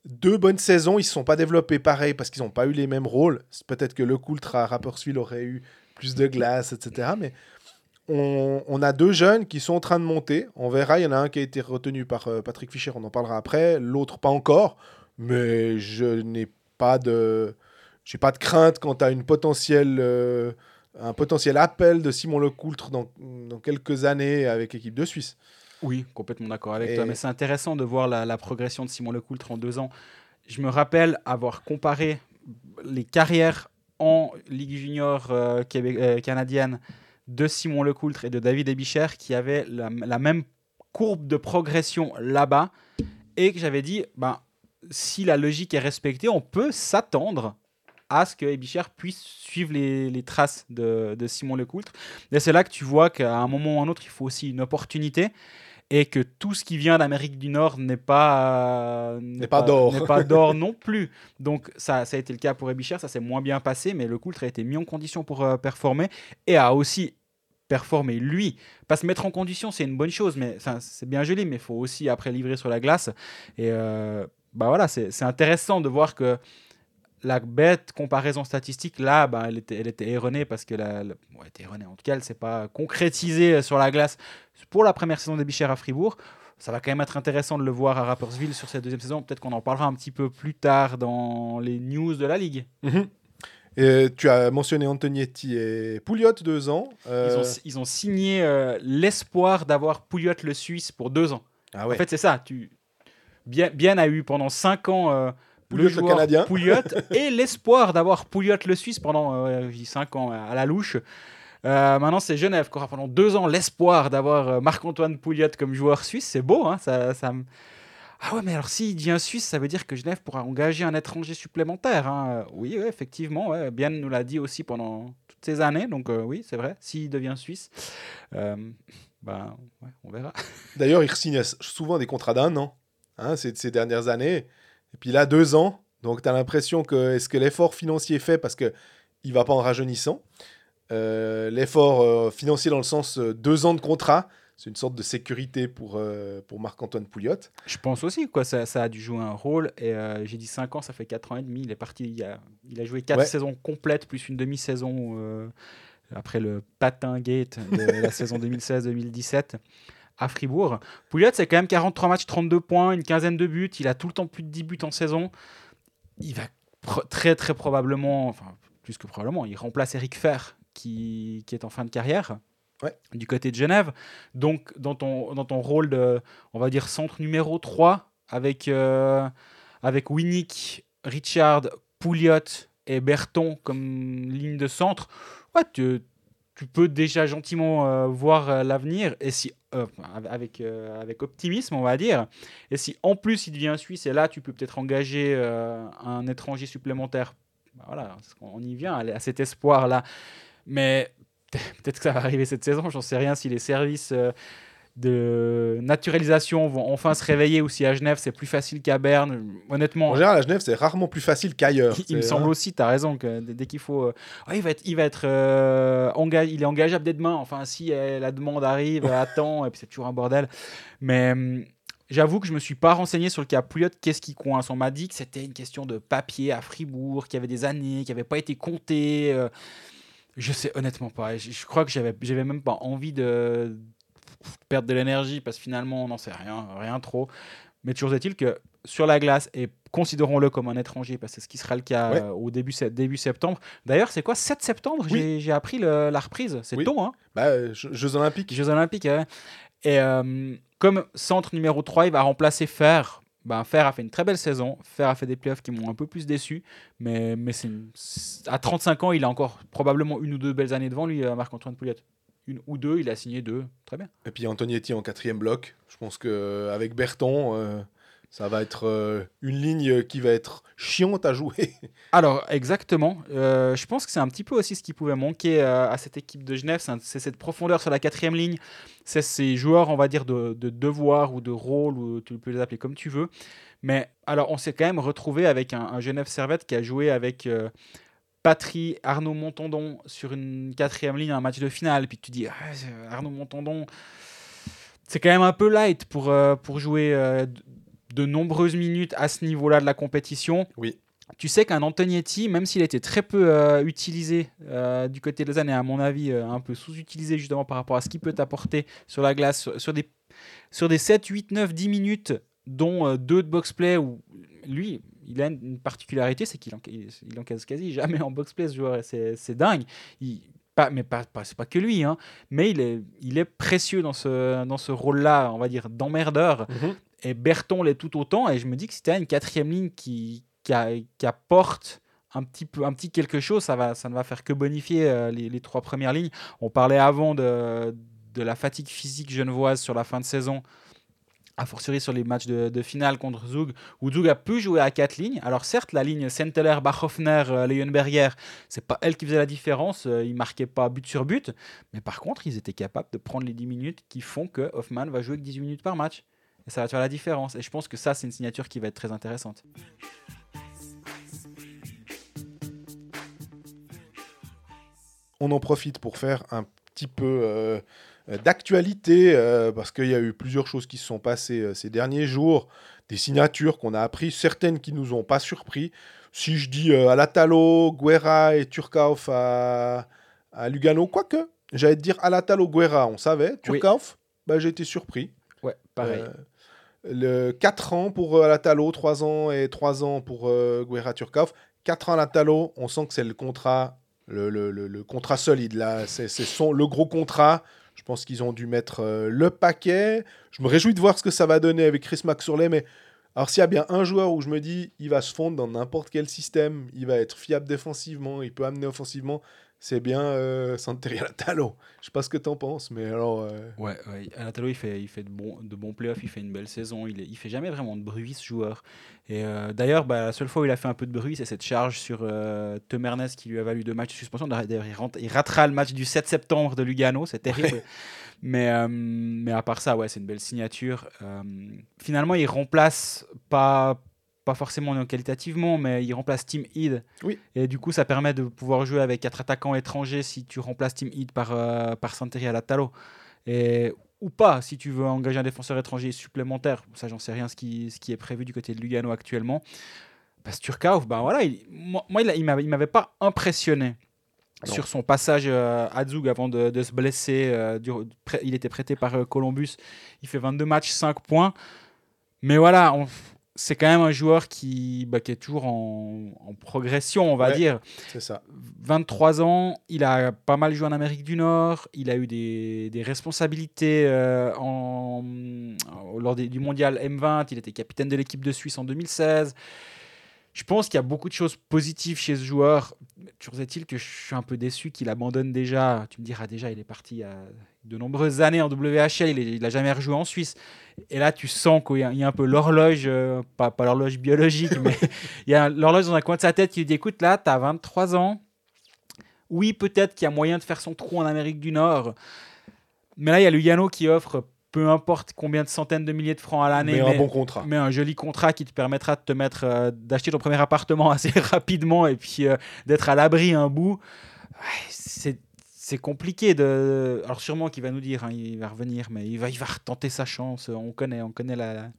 Deux bonnes saisons, ils ne se sont pas développés pareil parce qu'ils n'ont pas eu les mêmes rôles. Peut-être que le Coultre à Rapperswil aurait eu plus de glace, etc. Mais on, a deux jeunes qui sont en train de monter. On verra. Il y en a un qui a été retenu par euh, Patrick Fischer, on en parlera après. L'autre pas encore. Mais je n'ai pas de, j'ai pas de crainte quant à une euh, un potentiel appel de Simon Lecoultre dans, dans quelques années avec l'équipe de Suisse. Oui, complètement d'accord avec Et- toi. Mais c'est intéressant de voir la, la progression de Simon Lecoultre en deux ans. Je me rappelle avoir comparé les carrières en Ligue junior euh, euh, canadienne de Simon Lecoultre et de David Ebicher qui avaient la, la même courbe de progression là-bas et que j'avais dit, ben, si la logique est respectée, on peut s'attendre à ce que Ebicher puisse suivre les, les traces de, de Simon Lecoultre. Et c'est là que tu vois qu'à un moment ou à un autre, il faut aussi une opportunité et que tout ce qui vient d'Amérique du Nord n'est pas n'est pas d'or. n'est pas d'or non plus. Donc ça, ça a été le cas pour Ebicher, ça s'est moins bien passé, mais le Coultre a été mis en condition pour euh, performer et a aussi performé lui. Pas se mettre en condition, c'est une bonne chose, mais c'est bien joli, mais il faut aussi après livrer sur la glace. Et euh, bah voilà, c'est c'est intéressant de voir que la bête comparaison statistique, là, bah, elle, était, elle était erronée parce que la, elle était erronée. En tout cas, elle s'est pas concrétisée sur la glace pour la première saison des Bichères à Fribourg. Ça va quand même être intéressant de le voir à Rapperswil sur cette deuxième saison. Peut-être qu'on en parlera un petit peu plus tard dans les news de la ligue. Et tu as mentionné Antonietti et Pouliot, deux ans. Euh, Ils, ont, ils ont signé euh, l'espoir d'avoir Pouliot le Suisse pour deux ans. ah ouais. En fait, c'est ça. Tu... Bien, Bien a eu pendant cinq ans euh, Pouliot, le Canadien. Pouliot et l'espoir d'avoir Pouliot le Suisse pendant euh, je dis cinq ans à la louche. Euh, maintenant, c'est Genève qui aura pendant deux ans l'espoir d'avoir euh, Marc-Antoine Pouliot comme joueur suisse. C'est beau, hein, ça, ça me- Ah ouais, mais alors s'il devient suisse, ça veut dire que Genève pourra engager un étranger supplémentaire. hein. Oui, ouais, effectivement. Ouais. Bien nous l'a dit aussi pendant toutes ces années. Donc euh, oui, c'est vrai. S'il devient suisse, euh, ben, ouais, on verra. D'ailleurs, il signe souvent des contrats d'un an, hein, ces, ces dernières années. Et puis là, deux ans. Donc, tu as l'impression que est-ce que l'effort financier fait parce qu'il ne va pas en rajeunissant Euh, L'effort euh, financier dans le sens euh, deux ans de contrat, c'est une sorte de sécurité pour, euh, pour Marc-Antoine Pouliot. Je pense aussi quoi, ça, ça a dû jouer un rôle. Et j'ai dit 5 ans, ça fait 4 ans et demi. Il est parti, il a, il a joué 4 Ouais. saisons complètes, plus une demi-saison après le patin gate de la saison 2016-2017 à Fribourg. Pouliot, c'est quand même 43 matchs, 32 points, une quinzaine de buts. Il a tout le temps plus de 10 buts en saison. Il va très très probablement, enfin plus que probablement, il remplace Eric Fer qui, qui est en fin de carrière. Ouais. Du côté de Genève. Donc, dans ton, dans ton rôle de, on va dire, centre numéro 3, avec, euh, avec Winnick, Richard, Pouliot et Berton comme ligne de centre, ouais, tu tu peux déjà gentiment euh, voir euh, l'avenir. Et si euh, avec avec optimisme on va dire. Et si en plus il devient suisse et là tu peux peut-être engager un étranger supplémentaire bah, voilà on y vient à cet espoir là mais peut-être que ça va arriver cette saison j'en sais rien si les services de naturalisation vont enfin se réveiller ou si à Genève c'est plus facile qu'à Berne. Honnêtement. En général, à Genève c'est rarement plus facile qu'ailleurs. Il, me semble aussi, tu as raison, que dès qu'il faut. Euh, il va être, il va être euh, il est engageable dès demain. Enfin, si euh, la demande arrive temps, et puis c'est toujours un bordel. Mais. Hum, j'avoue que je me suis pas renseigné sur le cas Pouliot, qu'est-ce qui coince? On m'a dit que c'était une question de papier à Fribourg, qu'il y avait des années, qui n'avaient pas été comptées. je sais honnêtement pas. Je, je crois que j'avais, j'avais même pas envie de, perdre de l'énergie parce que finalement on n'en sait rien, rien trop. Mais toujours est-il que sur la glace, et considérons-le comme un étranger, parce que c'est ce qui sera le cas euh, au début, début septembre. D'ailleurs, c'est quoi 7 septembre J'ai appris la reprise. C'est tôt, hein bah, Jeux Olympiques. Jeux Olympiques, Et euh, comme centre numéro 3, il va remplacer Fer. Ben, Fer a fait une très belle saison. Fer a fait des playoffs qui m'ont un peu plus déçu. Mais, mais c'est à 35 ans, il a encore probablement une ou deux belles années devant lui, euh, Marc-Antoine Pouliot une ou deux, il a signé deux. Très bien. Et puis Antonietti en quatrième bloc. Je pense qu'avec Berton, euh, ça va être euh, une ligne qui va être chiante à jouer. Alors, exactement. Euh, je pense que c'est un petit peu aussi ce qui pouvait manquer à cette équipe de Genève. C'est cette profondeur sur la quatrième ligne. C'est ces joueurs, on va dire, de, devoir ou de rôle, ou tu peux les appeler comme tu veux. Mais alors, on s'est quand même retrouvé avec un, un Genève Servette qui a joué avec Patry, Arnaud Montandon sur une quatrième ligne, un match de finale, puis tu dis ah, Arnaud Montandon, c'est quand même un peu light pour, euh, pour jouer euh, de nombreuses minutes à ce niveau-là de la compétition. Oui. Tu sais qu'un Antonietti, même s'il était très peu euh, utilisé du côté des années, à mon avis, un peu sous-utilisé justement par rapport à ce qu'il peut apporter sur la glace, sur, sur, des, sur des 7, 8, 9, 10 minutes, dont deux de box-play, où lui, il a une particularité, c'est qu'il il encaisse quasi jamais en box-play, ce joueur. C'est dingue. Il, pas, mais pas, pas c'est pas que lui, hein, mais il est, il est précieux dans ce, dans ce rôle-là, on va dire, d'emmerdeur. Mhm. Et Berton l'est tout autant. Et je me dis que si tu as une quatrième ligne qui, qui, apporte un petit, peu, un petit quelque chose, ça, va, ça ne va faire que bonifier euh, les, les, trois premières lignes. On parlait avant de, de la fatigue physique genevoise sur la fin de saison a fortiori sur les matchs de, finale contre Zug, où Zug a pu jouer à quatre lignes. Alors certes, la ligne Senteler, Bachhoffner, euh, Leonberger, c'est pas elle qui faisait la différence, euh, ils marquaient pas but sur but, mais par contre, ils étaient capables de prendre les 10 minutes qui font que Hoffman va jouer avec 18 minutes par match. Et ça va faire la différence. Et je pense que ça, c'est une signature qui va être très intéressante. On en profite pour faire un petit peu... Euh, d'actualité, euh, parce qu'il y a eu plusieurs choses qui se sont passées euh, ces derniers jours, des signatures qu'on a appris, certaines qui nous ont pas surpris. Si je dis Alatalo, Guerra et Turkauf à, à Lugano, quoique, j'allais te dire Alatalo, Guerra, on savait, Turkauf, bah, j'ai été surpris. Ouais, pareil. le 4 ans pour Alatalo, 3 ans et 3 ans pour Guerra Turkauf. 4 ans Alatalo, on sent que c'est le contrat le, le, le, contrat solide là, c'est le gros contrat. Je pense qu'ils ont dû mettre euh, le paquet. Je me réjouis de voir ce que ça va donner avec Chris Maxurley, mais alors s'il y a bien un joueur où je me dis il va se fondre dans n'importe quel système, il va être fiable défensivement, il peut amener offensivement, c'est bien euh, Santeri Alatalo. Je sais pas ce que tu en penses, mais alors. Euh, ouais, ouais, Alatalo, il fait, il fait de, bons, de bons playoffs, il fait une belle saison, il, est, il fait jamais vraiment de bruit ce joueur. Et euh, d'ailleurs, bah, la seule fois où il a fait un peu de bruit, c'est cette charge sur euh, Temernes qui lui a valu deux matchs de suspension. D'ailleurs, il, il, ratera le match du 7 septembre de Lugano, c'est terrible. Mais, euh, mais à part ça, ouais, c'est une belle signature. finalement, il remplace pas pas forcément qualitativement, mais il remplace Team Heed. Oui. Et du coup, ça permet de pouvoir jouer avec quatre attaquants étrangers si tu remplaces Team Heed par, euh, par Santeri. Et, ou pas, si tu veux engager un défenseur étranger supplémentaire. Ça, j'en sais rien ce qui, ce qui est prévu du côté de Lugano actuellement. Parce que ben voilà, il, moi, il, il m'avait pas impressionné. Sur son passage euh, à Zug avant de, de se blesser, euh, il était prêté par Columbus. Il fait 22 matchs, 5 points. Mais voilà, on, c'est quand même un joueur qui, bah, qui est toujours en, progression, on va dire. C'est ça. 23 ans, il a pas mal joué en Amérique du Nord, il a eu des, des responsabilités euh, en, lors du mondial M20, il était capitaine de l'équipe de Suisse en 2016. Je pense qu'il y a beaucoup de choses positives chez ce joueur. toujours est-il que je suis un peu déçu qu'il abandonne déjà. Tu me diras déjà, il est parti a de nombreuses années en WHL, il n'a jamais rejoué en Suisse. Et là, tu sens qu'il y, a- il y a un peu l'horloge, euh, pas, pas l'horloge biologique, mais il y a l'horloge dans un coin de sa tête qui lui dit écoute, là, tu as 23 ans. Oui, peut-être qu'il y a moyen de faire son trou en Amérique du Nord. Mais là, il y a Lugano qui offre peu importe combien de centaines de milliers de francs à l'année. Mais un bon contrat. mais un joli contrat qui te permettra de te mettre euh, d'acheter ton premier appartement assez rapidement et puis euh, d'être à l'abri un bout c'est c'est compliqué de alors sûrement qu'il va nous dire hein, il va revenir mais il va il va retenter sa chance on connaît on connaît la,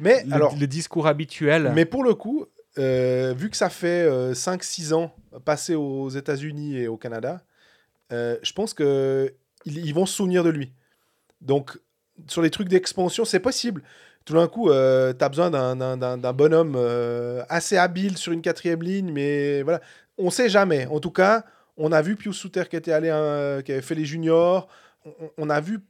Mais le, alors, le discours habituel mais pour le coup, euh, vu que ça fait 5-6 ans passé aux États-Unis et au Canada, euh, je pense que ils, ils vont se souvenir de lui. Donc, sur les trucs d'expansion, c'est possible. Tout d'un coup, tu as besoin d'un- bonhomme euh, assez habile sur une quatrième ligne, mais voilà, on sait jamais. En tout cas, on a vu Pius Souter qui était allé, hein, qui avait fait les juniors. On, on a vu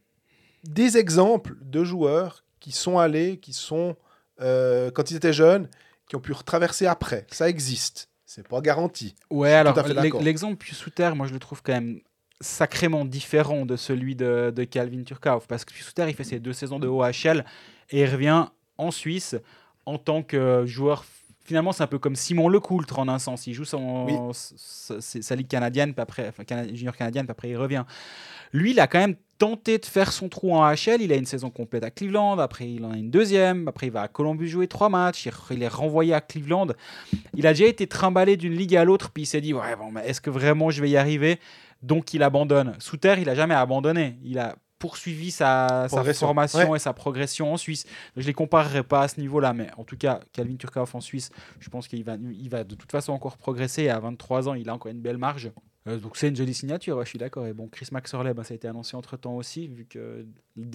des exemples de joueurs qui sont allés, qui sont euh, quand ils étaient jeunes, qui ont pu retraverser après. Ça existe. C'est pas garanti. ouais alors l'exemple Pius Souter moi je le trouve quand même sacrément différent de celui de, de Calvin Turkov parce que Pius Souter il fait ses deux saisons de OHL et il revient en Suisse en tant que joueur. Finalement, c'est un peu comme Simon Lecoultre en un sens. Il joue son, Oui. sa, ligue canadienne, puis après, enfin, junior canadienne, puis après il revient. Lui, il a quand même tenté de faire son trou en AHL. Il a une saison complète à Cleveland, après il en a une deuxième, après il va à Columbus jouer trois matchs, il, est renvoyé à Cleveland. Il a déjà été trimballé d'une ligue à l'autre, puis il s'est dit ouais, bon, mais est-ce que vraiment je vais y arriver? Donc il abandonne. Souter, il a jamais abandonné. Il a poursuivi sa, sa formation Ouais. et sa progression en Suisse. Je les comparerai pas à ce niveau-là, mais en tout cas, Calvin Turkov en Suisse, je pense qu'il va, il va de toute façon encore progresser. À 23 ans, il a encore une belle marge. Euh, donc c'est une jolie signature, ouais, je suis d'accord. Et bon, Chris Maxorley, bah, ça a été annoncé entre temps aussi, vu que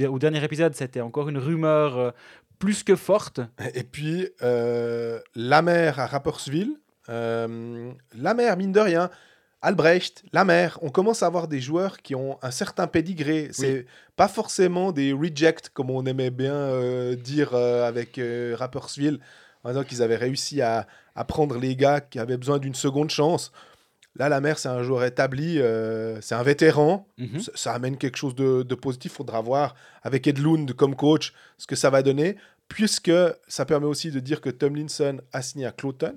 au dernier épisode, c'était encore une rumeur euh, plus que forte. Et puis, euh, la mère à Rapperswil. la mère, mine de rien. Albrecht, la mère. On commence à avoir des joueurs qui ont un certain pédigré. C'est pas forcément des rejects, comme on aimait bien euh, dire euh, avec euh, Rapperswil, en disant qu'ils avaient réussi à, à prendre les gars qui avaient besoin d'une seconde chance. Là, la mère, c'est un joueur établi, euh, c'est un vétéran. Mhm. Ça, ça amène quelque chose de, de positif. Il faudra voir avec Edlund comme coach ce que ça va donner, puisque ça permet aussi de dire que Tomlinson a signé à Cloton.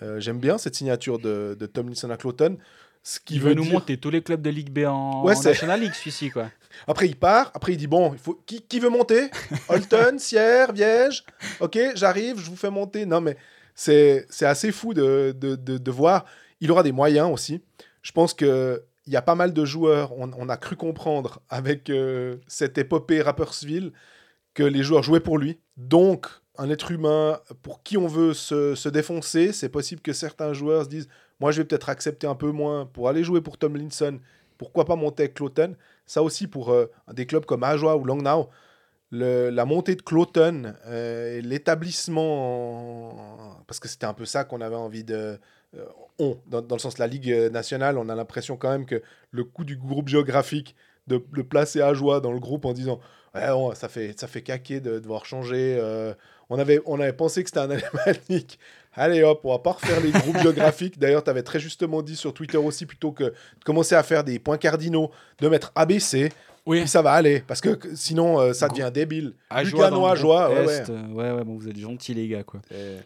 Euh, J'aime bien cette signature de, de Tomlinson à Cloton. Ce qui Il veut veut nous dire- monter tous les clubs de Ligue B en, Ouais, en National League, celui-ci, quoi. Après, il part. Après, il dit bon, il faut... qui, qui veut monter? Holton, Sierre, Viège. Ok, j'arrive, je vous fais monter. Non, mais c'est c'est assez fou de, de, de, de voir. Il aura des moyens aussi. Je pense que il y a pas mal de joueurs. On, on a cru comprendre avec euh, cette épopée Rappersville que les joueurs jouaient pour lui. Donc, un être humain pour qui on veut se, défoncer, c'est possible que certains joueurs se disent Moi, je vais peut-être accepter un peu moins pour aller jouer pour Tomlinson. Pourquoi pas monter avec Cloton Ça aussi, pour euh, des clubs comme Ajoie ou Langnau, le- la montée de Cloton euh, l'établissement, en- parce que c'était un peu ça qu'on avait envie de. euh, dans, le sens de la Ligue nationale, on a l'impression quand même que le coût du groupe géographique de le placer joie dans le groupe en disant ouais, on- ça fait ça fait caquer de devoir changer. On avait on avait pensé que c'était un alémanique. Allez hop, on va pas refaire les groupes géographiques. D'ailleurs, tu avais très justement dit sur Twitter aussi, plutôt que de commencer à faire des points cardinaux, de mettre ABC, Oui. puis ça va aller. Parce que sinon, euh, ça devient débile. Dans le Ajoie, groupe ouais, euh, ouais, ouais, bon, vous êtes gentils, les gars, quoi. Euh,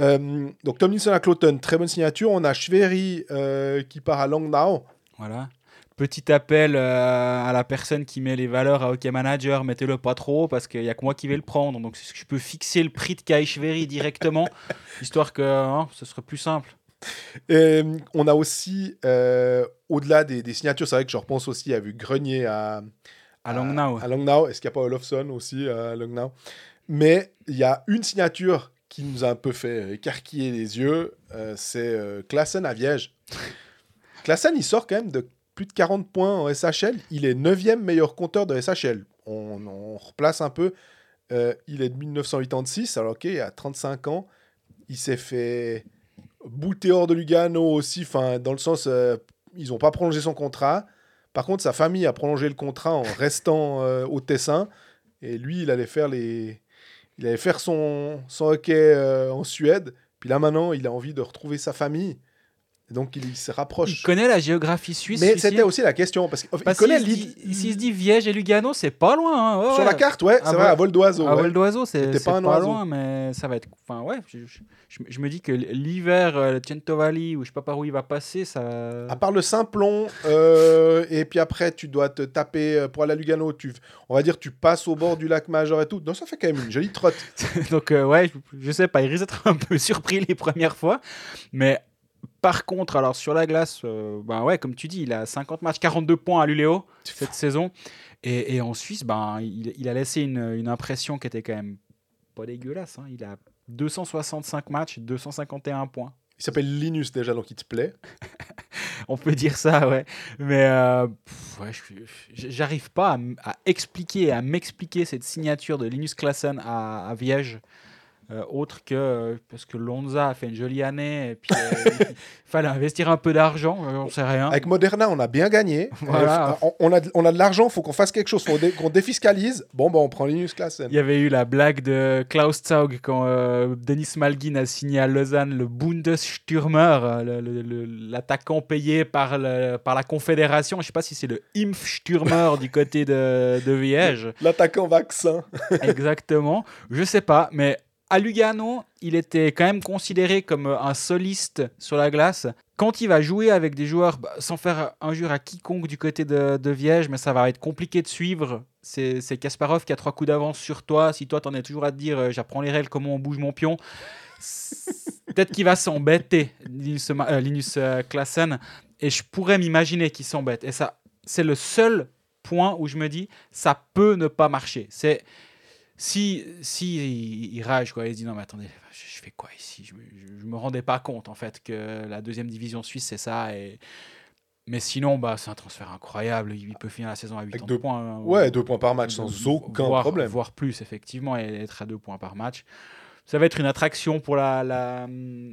euh, donc Tomlinson à Cloton, très bonne signature. On a Schwery euh, qui part à Langnau. Voilà. Petit appel euh, à la personne qui met les valeurs à Hockey Manager, mettez-le pas trop parce qu'il y a que moi qui vais le prendre. Donc je peux fixer le prix de Kai Schwery directement, histoire que hein, ce serait plus simple. Et, on a aussi, euh, au-delà des, des signatures, c'est vrai que je repense aussi à vu Grenier à, À Langnau. À Langnau. Est-ce qu'il n'y a pas Olofsson aussi à Langnau? Mais il y a une signature qui nous a un peu fait écarquiller les yeux, euh, c'est euh, Klassen à Viège. Klassen, il sort quand même de plus de 40 points en SHL. Il est 9e meilleur compteur de SHL. On, replace un peu. Euh, il est de 1986, alors ok, a 35 ans. Il s'est fait bouter hors de Lugano aussi, enfin, dans le sens, euh, ils n'ont pas prolongé son contrat. Par contre, sa famille a prolongé le contrat en restant euh, au Tessin. Et lui, il allait faire, les... il allait faire son, son hockey en Suède. Puis là, maintenant, il a envie de retrouver sa famille. Donc il, il se Il rapproche. connaît la géographie suisse. Mais c'était aussi la question, parce qu'il Parce connaît l'île- dit- S'il se dit Viège et Lugano, c'est pas loin. hein, ouais, Sur la carte, ouais, c'est vrai, vol- à vol d'oiseau. À ouais. vol d'oiseau, c'est pas loin, mais ça va être. Enfin, ouais, je, je- je- je me dis que l'hiver, euh, le Cento Valley, ou je sais pas par où il va passer, ça. À part le Simplon, euh, et puis après, tu dois te taper euh, pour aller à Lugano. Tu, on va dire, tu passes au bord du lac Major et tout. Donc ça fait quand même une jolie trotte. Donc, euh, ouais, je, je sais pas, il risque d'être un peu surpris les premières fois. Mais par contre, alors sur la glace, euh, ben ouais, comme tu dis, il a 50 matchs, 42 points à l'Uléo cette saison. Et, et en Suisse, ben, il, il a laissé une, une impression qui était quand même pas dégueulasse. hein. Il a 265 matchs, 251 points. Il s'appelle Linus déjà, donc il te plaît. On peut dire ça, ouais. Mais euh, ouais, j'arrive pas à expliquer, à m'expliquer cette signature de Linus Klassen à, à Viège. Euh, autre que euh, parce que Lonza a fait une jolie année et puis euh, il fallait investir un peu d'argent, j'en sais rien. Avec Moderna, on a bien gagné. Voilà. On, on a, de- on a de l'argent, faut qu'on fasse quelque chose, faut dé- qu'on défiscalise. Bon, bah, on prend Linus Klassen. Il y avait eu la blague de Klaus Zaug quand Denis Malgin a signé à Lausanne le Bundesstürmer, l'attaquant payé par, le- par la Confédération. Je sais pas si c'est le Impfstürmer du côté de, de Viège. L'attaquant vaccin. Exactement. Je sais pas, mais à Lugano, il était quand même considéré comme euh, un soliste sur la glace. Quand il va jouer avec des joueurs, bah, sans faire injure à quiconque du côté de, de Viège, mais ça va être compliqué de suivre. C'est Kasparov qui a trois coups d'avance sur toi. Si toi, t'en es toujours à te dire, euh, j'apprends les règles, comment on bouge mon pion. Peut-être qu'il va s'embêter, Linus, euh, Linus euh, Klassen. Et je pourrais m'imaginer qu'il s'embête. Et ça, c'est le seul point où je me dis, ça peut ne pas marcher. C'est si, si il, il rage, quoi, il se dit non, mais attendez, je, je fais quoi ici? Je, me- je, je me rendais pas compte en fait que la deuxième division suisse c'est ça. Et... Mais sinon, bah, c'est un transfert incroyable. Il peut finir la saison à 80 Avec deux- points. hein, Ouais, ou- deux points par match, sans aucun voire, problème. Voire plus, effectivement, et être à deux points par match. Ça va être une attraction pour la, la,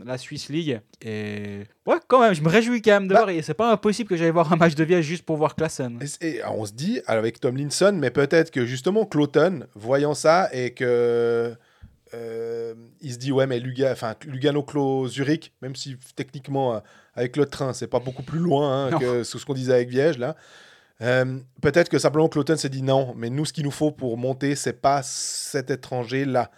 la Swiss League. Et ouais, quand même, je me réjouis quand même de Bah- voir. Et c'est pas impossible que j'aille voir un match de Viège juste pour voir Klassen. Et on se dit, avec Tomlinson, mais peut-être que justement Cloton, voyant ça, et que euh, il se dit, ouais, mais Luga, enfin, Lugano, Clos, Zurich, même si techniquement, euh, avec le train, c'est pas beaucoup plus loin hein, que ce qu'on disait avec Viège, là. Euh, peut-être que simplement Cloton s'est dit non, mais nous, ce qu'il nous faut pour monter, c'est pas cet étranger-là.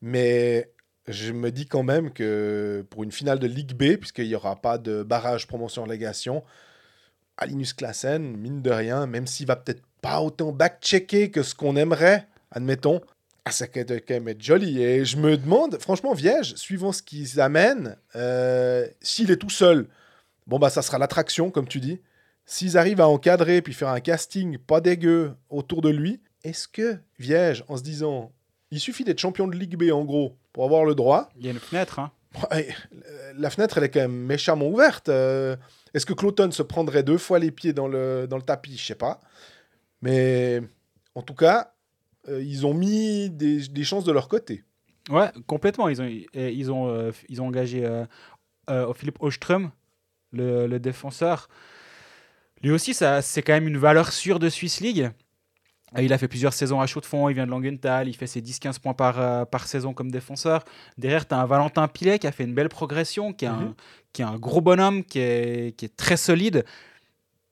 Mais je me dis quand même que pour une finale de Ligue B, puisqu'il n'y aura pas de barrage promotion-relégation, Alinus Klassen, mine de rien, même s'il va peut-être pas autant back-checker que ce qu'on aimerait, admettons, ah, ça peut quand même être joli. Et je me demande, franchement, Viège, suivant ce qu'ils amènent, euh, s'il est tout seul, bon, bah ça sera l'attraction, comme tu dis. S'ils arrivent à encadrer puis faire un casting pas dégueu autour de lui, est-ce que Viège, en se disant, il suffit d'être champion de Ligue B en gros pour avoir le droit, Il y a une fenêtre, hein. Ouais, la fenêtre, elle est quand même méchamment ouverte. Euh, Est-ce que Cloton se prendrait deux fois les pieds dans le, dans le tapis? Je sais pas. Mais en tout cas, euh, ils ont mis des, des chances de leur côté. Ouais, complètement. Ils ont, ils ont, euh, ils ont engagé Philippe Ostrom, le, le défenseur. Lui aussi, c'est quand même une valeur sûre de Swiss League. Il a fait plusieurs saisons à Chaux-de-Fonds, il vient de Langenthal, il fait ses 10-15 points par, euh, par saison comme défenseur. Derrière, tu as un Valentin Pilet qui a fait une belle progression, qui est, un, Mhm. qui est un gros bonhomme, qui est, qui est très solide.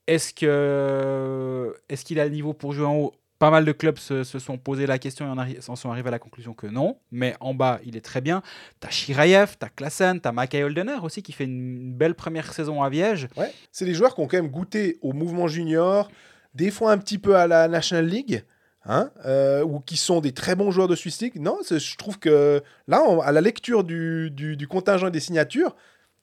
Est-ce que est-ce qu'il a le niveau pour jouer en haut? Pas mal de clubs se, se sont posé la question et en, arri- en sont arrivés à la conclusion que non. Mais en bas, il est très bien. T'as Shirayev, t'as Klassen, t'as Mackay Holdener aussi qui fait une belle première saison à Viège. Ouais. C'est des joueurs qui ont quand même goûté au mouvement junior, des fois un petit peu à la National League, hein, euh, ou qui sont des très bons joueurs de Swiss League. Non, je trouve que là, à la lecture du, du, contingent et des signatures,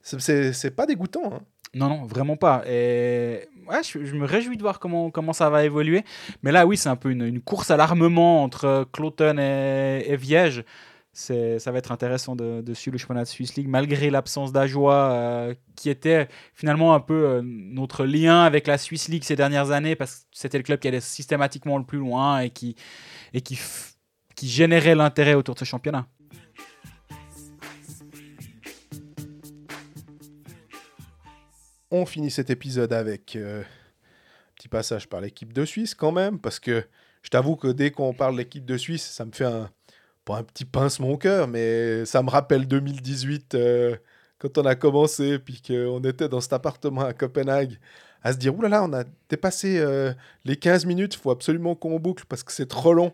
c'est- pas dégoûtant. hein. Non, non, vraiment pas. Et ouais, je, me réjouis de voir comment, comment ça va évoluer. Mais là, oui, c'est un peu une, course à l'armement entre Cloton et Viège. Ça va être intéressant de, suivre le championnat de Swiss League, malgré l'absence d'Ajoie, euh, qui était finalement un peu euh, notre lien avec la Swiss League ces dernières années, parce que c'était le club qui allait systématiquement le plus loin et qui, et qui, qui générait l'intérêt autour de ce championnat. On finit cet épisode avec euh, un petit passage par l'équipe de Suisse quand même, parce que je t'avoue que dès qu'on parle de l'équipe de Suisse, ça me fait un, pas un petit pincement au cœur, mais ça me rappelle 2018 euh, quand on a commencé, puis qu'on était dans cet appartement à Copenhague, à se dire, oulala, on a dépassé euh, les 15 minutes, il faut absolument qu'on boucle parce que c'est trop long.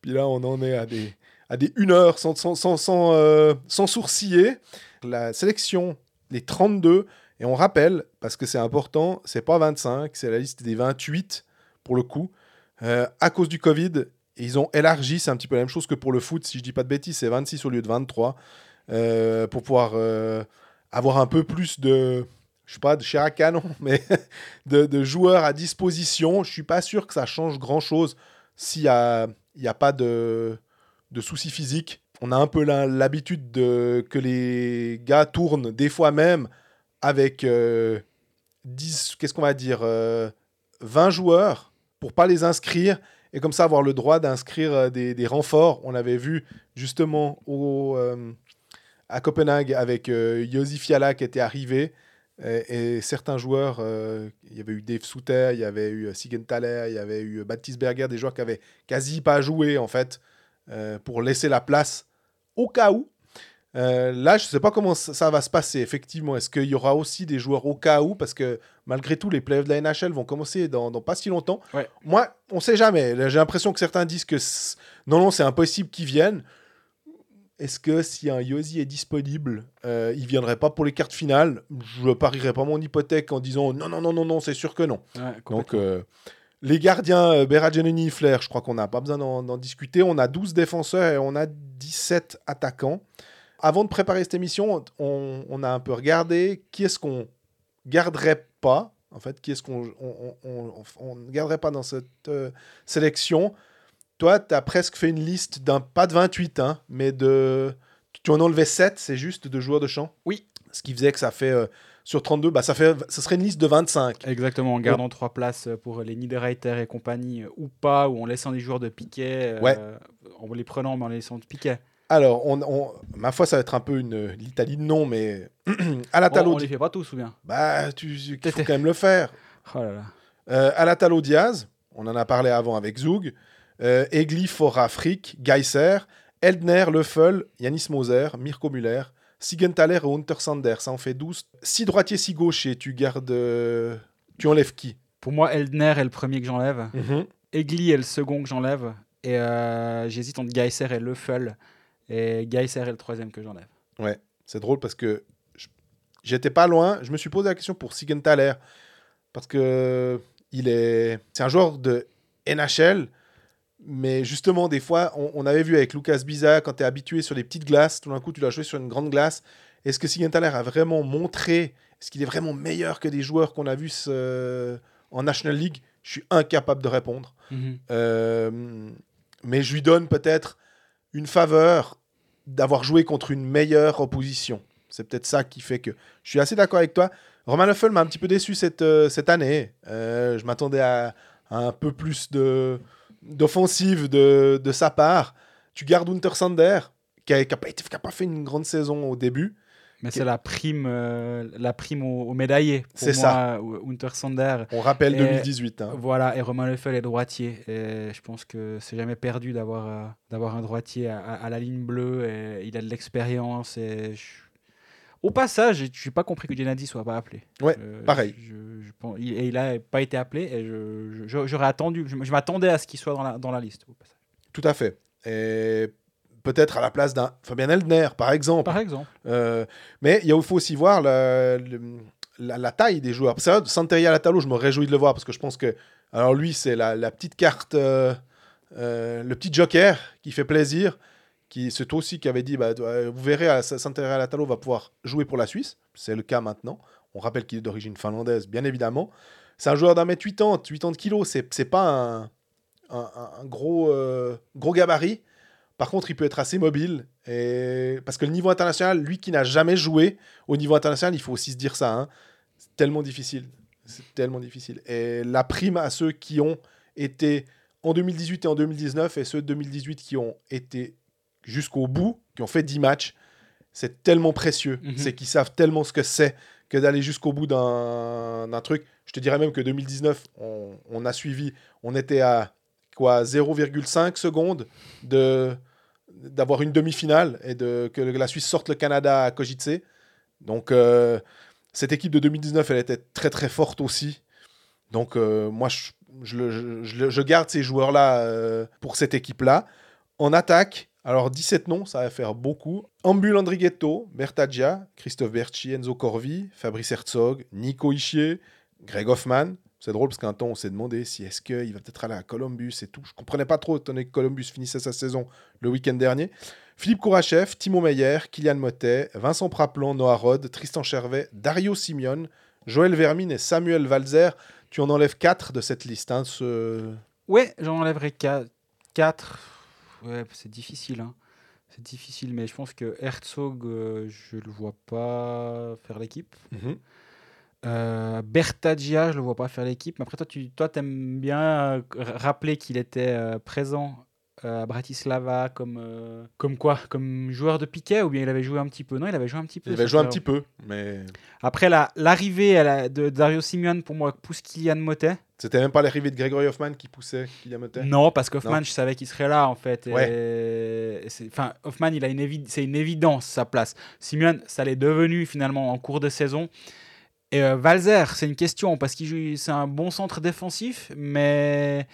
Puis là, on en est à des, à des 1 heure sans, sans, sans, sans, euh, sourciller. La sélection, les 32, et on rappelle, parce que c'est important, c'est pas 25, c'est la liste des 28 pour le coup. À cause du Covid, ils ont élargi, c'est un petit peu la même chose que pour le foot, si je dis pas de bêtises, c'est 26 au lieu de 23, euh, pour pouvoir euh, avoir un peu plus de, je sais pas, de chair à canon, mais de, joueurs à disposition. Je suis pas sûr que ça change grand chose s'il n'y a, y a pas de, soucis physiques. On a un peu l'habitude que les gars tournent des fois même avec 10, euh, qu'est-ce qu'on va dire, 20 euh, joueurs pour pas les inscrire et comme ça avoir le droit d'inscrire euh, des, renforts. On avait vu justement au, à Copenhague avec Yosi Fiala qui était arrivé et, certains joueurs, il y avait eu Dave Souter, il y avait eu Sigenthaler, il y avait eu Baptiste Berger, des joueurs qui avaient quasi pas joué en fait pour laisser la place au cas où. Euh, là, je ne sais pas comment ça, va se passer, effectivement. Est-ce qu'il y aura aussi des joueurs au cas où? Parce que malgré tout, les playoffs de la NHL vont commencer dans, pas si longtemps. Moi, on ne sait jamais. J'ai l'impression que certains disent que non, non, c'est impossible qu'ils viennent. Est-ce que si un Yosi est disponible, euh, il ne viendrait pas pour les cartes finales Je ne parierais pas mon hypothèque en disant non, non, non, non, non, c'est sûr que non. Donc, euh, les gardiens, Berragenoni, Flair, je crois qu'on n'a pas besoin d'en discuter. On a 12 défenseurs et on a 17 attaquants. Avant de préparer cette émission, on, a un peu regardé qui est-ce qu'on garderait pas, en fait, qui est-ce qu'on on, ne garderait pas dans cette euh, sélection. Toi, tu as presque fait une liste d'un, pas de 28, hein, mais de. Tu en enlevais 7, c'est juste, de joueurs de champ? Oui. Ce qui faisait que ça fait. Euh, sur 32, bah, ça, fait, ça serait une liste de 25. Exactement, en gardant trois places pour les Niederreiter et compagnie, ou pas, ou en laissant des joueurs de piquet, ouais. en les prenant, mais en les laissant de piquet. Alors, on, ma foi, ça va être un peu une l'Italie non, mais à la Talo. On, les fait pas tous, ou bien Bah, tu, il faut quand même le faire. Oh là là. Euh, à la Talo Diaz, on en a parlé avant avec Zug. Euh, Egli, Fora, Frick, Geiser, Eldner, Leffel, Yanis Moser, Mirko Müller, Sigenthaler et Hunter Sander. Ça en fait 12. Si droitier, si gaucher, tu gardes. Euh, tu enlèves qui? Pour moi, Eldner est le premier que j'enlève. mm Egli est le second que j'enlève. Et j'hésite entre Geiser et Leffel. Et Geiser est le troisième que j'enlève. Ouais, c'est drôle parce que j'étais pas loin. Je me suis posé la question pour Sigenthaler parce que il est, c'est un joueur de NHL, mais justement des fois, on, avait vu avec Lucas Biza quand tu es habitué sur les petites glaces, tout d'un coup tu l'as joué sur une grande glace. Est-ce que Sigenthaler a vraiment montré, est-ce qu'il est vraiment meilleur que des joueurs qu'on a vus en National League? Je suis incapable de répondre. Mhm. Euh, mais je lui donne peut-être une faveur d'avoir joué contre une meilleure opposition. C'est peut-être ça qui fait que je suis assez d'accord avec toi. Roman Leffel m'a un petit peu déçu cette, euh, cette année. Euh, je m'attendais à, un peu plus de, d'offensive de, de, sa part. Tu gardes Hunter Sander, qui n'a pas, pas, fait une grande saison au début. Mais c'est la prime, euh, la prime au, médaillé. C'est ça. Hunter Sander. On rappelle 2018. Hein. Voilà, et Romain Leffel est droitier. Et je pense que c'est jamais perdu d'avoir euh, d'avoir un droitier à, la ligne bleue. Et il a de l'expérience. Et Au passage, je n'ai pas compris que Gennady soit pas appelé. Ouais, pareil. Je, et il n'a pas été appelé. Et j'aurais attendu. Je, m'attendais à ce qu'il soit dans la, dans la liste. Tout à fait. Et peut-être à la place d'un Fabien Eldner, par exemple. Par exemple. Euh, mais il faut aussi voir la, la, taille des joueurs. C'est vrai, Santeria Latalo, je me réjouis de le voir parce que je pense que. Alors lui, c'est la, petite carte, euh, euh, le petit joker qui fait plaisir. Qui, c'est toi aussi qui avait dit bah, vous verrez, Santeria Latalo va pouvoir jouer pour la Suisse. C'est le cas maintenant. On rappelle qu'il est d'origine finlandaise, bien évidemment. C'est un joueur d'un mètre 80, 80 kilos. C'est, c'est pas un, un, un gros, gros gabarit par contre, il peut être assez mobile. Et... Parce que le niveau international, lui qui n'a jamais joué au niveau international, il faut aussi se dire ça. Hein, c'est tellement difficile. C'est tellement difficile. Et la prime à ceux qui ont été en 2018 et en 2019 et ceux de 2018 qui ont été jusqu'au bout, qui ont fait 10 matchs, c'est tellement précieux. Mhm. C'est qu'ils savent tellement ce que c'est que d'aller jusqu'au bout d'un truc. Je te dirais même que 2019, on, on a suivi, on était à quoi 0,5 secondes de d'avoir une demi-finale et de, que la Suisse sorte le Canada à Kojice. Donc, euh, cette équipe de 2019, elle était très très forte aussi. Donc, euh, moi, je, je je- garde ces joueurs-là euh, pour cette équipe-là. En attaque, alors 17 noms, ça va faire beaucoup. Ambul Andrighetto, Bertaggia, Christophe Berchi, Enzo Corvi, Fabrice Herzog, Nico Ischier, Greg Hoffman. C'est drôle parce qu'un temps, on s'est demandé si est-ce qu'il va peut-être aller à Columbus et tout. Je comprenais pas trop, étant donné que Columbus finissait sa saison le week-end dernier. Philippe Kourachev, Timo Meyer, Kylian Motet, Vincent Praplan, Noah Rod, Tristan Chervet, Dario Simeone, Joël Vermine et Samuel Valzer. Tu en enlèves 4 de cette liste. hein, ce... Ouais, j'en enlèverai 4. Ouais, c'est difficile. hein. C'est difficile, mais je pense que Herzog, euh, je le vois pas faire l'équipe. Euh, Bertaggia, je le vois pas faire l'équipe. Mais après, toi, tu toi, aimes bien euh, rappeler qu'il était euh, présent euh, à Bratislava comme, comme quoi? Comme joueur de piquet ou bien il avait joué un petit peu? Non, il avait joué un petit peu. Il avait joué un petit peu, mais Après, la- l'arrivée la- de Dario Simeone, pour moi, pousse Kylian Motet. c'était même pas l'arrivée de Gregory Hoffman qui poussait Kylian Motet. Non, parce qu'Hoffman, je savais qu'il serait là, en fait. Ouais. et Enfin, Hoffman, il a une évi- c'est une évidence, sa place. Simeone, ça l'est devenu, finalement, en cours de saison. Et euh, Valzer, c'est une question, parce qu'il joue, c'est un bon centre défensif, mais...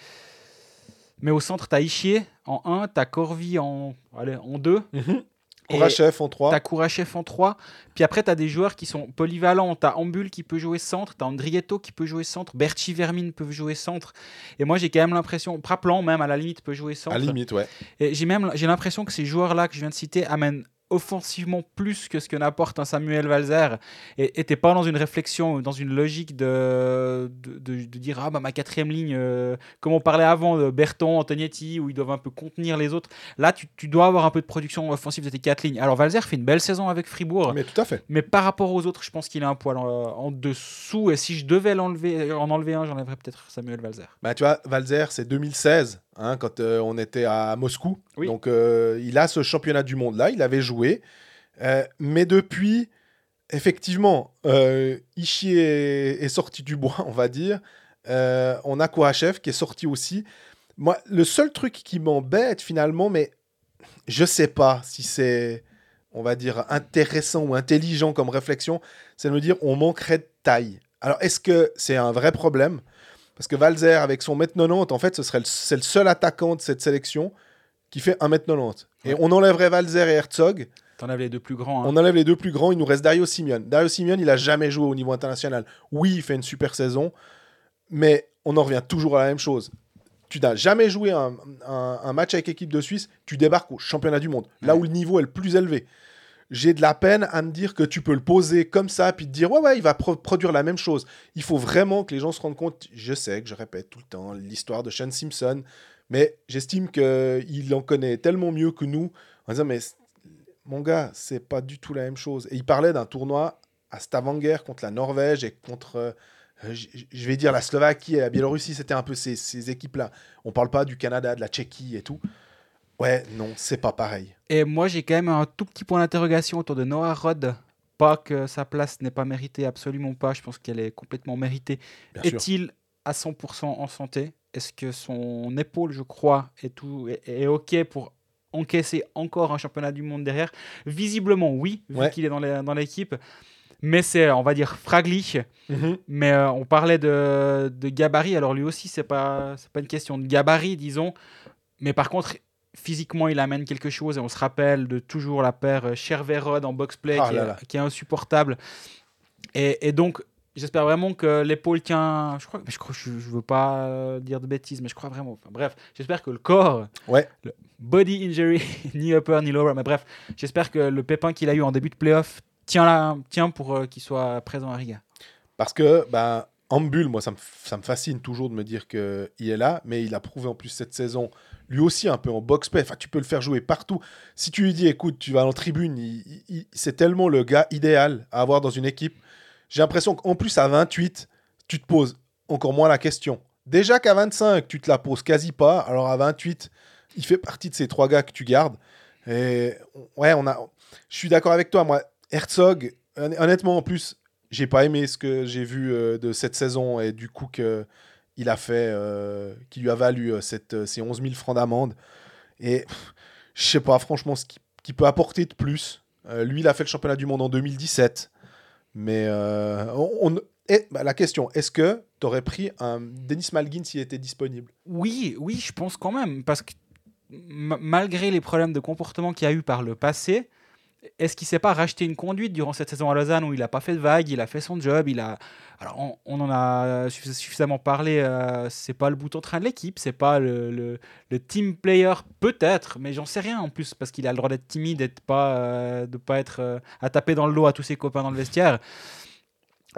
Mais au centre, t'as Ischier en 1, t'as Corvi en, allez, en 2, Mhm. Et Kourachev en 3. T'as Kourachev en 3. Puis après, t'as des joueurs qui sont polyvalents. T'as Ambul qui peut jouer centre. T'as Andrietto qui peut jouer centre. Berchi Vermin peut jouer centre. Et moi, j'ai quand même l'impression. Praplan, même à la limite, peut jouer centre. À la limite, ouais. Et j'ai même j'ai l'impression que ces joueurs-là que je viens de citer amènent offensivement plus que ce que n'apporte un Samuel Valzer et t'es pas dans une réflexion dans une logique de, de, de- de dire ah bah ma quatrième ligne euh, comme on parlait avant de Berton Antonietti où ils doivent un peu contenir les autres. Là tu, tu dois avoir un peu de production offensive de tes quatre lignes. Alors Valzer fait une belle saison avec Fribourg. Mais tout à fait. mais par rapport aux autres je pense qu'il est un poil en, en dessous. Et si je devais l'enlever en enlever un j'enlèverais peut-être Samuel Valzer. Bah, tu vois, Valzer, c'est 2016, hein, quand euh, on était à Moscou. Oui. Donc, euh, il a ce championnat du monde-là, il avait joué. Euh, mais depuis, effectivement, Ishii est, est sorti du bois, on va dire. On a Kourachev qui est sorti aussi. Moi, le seul truc qui m'embête finalement, mais je sais pas si c'est, on va dire, intéressant ou intelligent comme réflexion, c'est de me dire on manquerait de taille. Alors, est-ce que c'est un vrai problème? Parce que Valzer, avec son 1m90, en fait, ce serait c'est le seul attaquant de cette sélection qui fait 1m90. Et on enlèverait Valzer et Herzog, t'enlèves les deux plus grands hein. on enlève les deux plus grands, il nous reste Dario Simeone. Dario Simeone, il a jamais joué au niveau international. Oui, il fait une super saison, mais on en revient toujours à la même chose. Tu n'as jamais joué un, un- un match avec équipe de Suisse, tu débarques au championnat du monde, là où le niveau est le plus élevé. J'ai de la peine à me dire que tu peux le poser comme ça, puis te dire, ouais, ouais, il va pro- produire la même chose. Il faut vraiment que les gens se rendent compte, je sais que je répète tout le temps l'histoire de Sean Simpson, mais j'estime qu'il en connaît tellement mieux que nous, en disant, mais mon gars, c'est pas du tout la même chose. Et il parlait d'un tournoi à Stavanger contre la Norvège et contre, euh, je vais dire, la Slovaquie et la Biélorussie, c'était un peu ces, ces équipes-là. On parle pas du Canada, de la Tchéquie et tout. Ouais, non, c'est pas pareil. Et moi, j'ai quand même un tout petit point d'interrogation autour de Noah Rod. Pas que sa place n'est pas méritée, absolument pas. Je pense qu'elle est complètement méritée. Est-il à 100% en santé? Est-ce que son épaule, je crois, est, tout, est, est OK pour encaisser encore un championnat du monde derrière? Visiblement, oui, vu Ouais. qu'il est dans l'équipe. Mais c'est, on va dire, fraglich. Mhm. Mais euh, on parlait de, de gabarit. Alors lui aussi, c'est pas, pas une question de gabarit, disons. Mais par contre, physiquement, il amène quelque chose. Et on se rappelle de toujours la paire euh, Chervé-Rod en box-play Ah qui, est- là. qui est insupportable. Et, et donc, j'espère vraiment que l'épaule tient. Je crois, mais je crois, je, je veux pas euh, dire de bêtises, mais je crois vraiment. Enfin, bref, j'espère que le corps, Ouais. le body injury, ni upper ni lower, mais bref, j'espère que le pépin qu'il a eu en début de playoff tient, là, tient pour euh, qu'il soit présent à Riga. Parce que, ben, Ambul, moi, ça me, fascine toujours de me dire qu'il est là, mais il a prouvé en plus cette saison, lui aussi un peu en box-play. Enfin, tu peux le faire jouer partout. Si tu lui dis, écoute, tu vas en tribune, c'est tellement le gars idéal à avoir dans une équipe. J'ai l'impression qu'en plus, à 28, tu te poses encore moins la question. Déjà qu'à 25, tu te la poses quasi pas. Alors à 28, il fait partie de ces trois gars que tu gardes. Et ouais, on a. Je suis d'accord avec toi. Moi, Herzog, hon- honnêtement, en plus, j'ai pas aimé ce que j'ai vu euh, de cette saison et du coup que il a fait, euh, qui lui a valu euh, cette, ces 11 000 francs d'amende. Et je sais pas, franchement, ce qu'il peut apporter de plus. Lui, il a fait le championnat du monde en 2017. Mais et, bah, la question, est-ce que tu aurais pris un Denis Malgin s'il était disponible? Oui, oui, je pense quand même. Parce que ma- malgré les problèmes de comportement qu'il a eu par le passé, est-ce qu'il s'est pas racheté une conduite durant cette saison à Lausanne où il n'a pas fait de vague, il a fait son job, il a. Alors on, en a suffi- suffisamment parlé. euh, c'est pas le bout en train de l'équipe, c'est pas le, team player peut-être, mais j'en sais rien en plus parce qu'il a le droit d'être timide, d'être pas, euh, de pas être euh, à taper dans le dos à tous ses copains dans le vestiaire.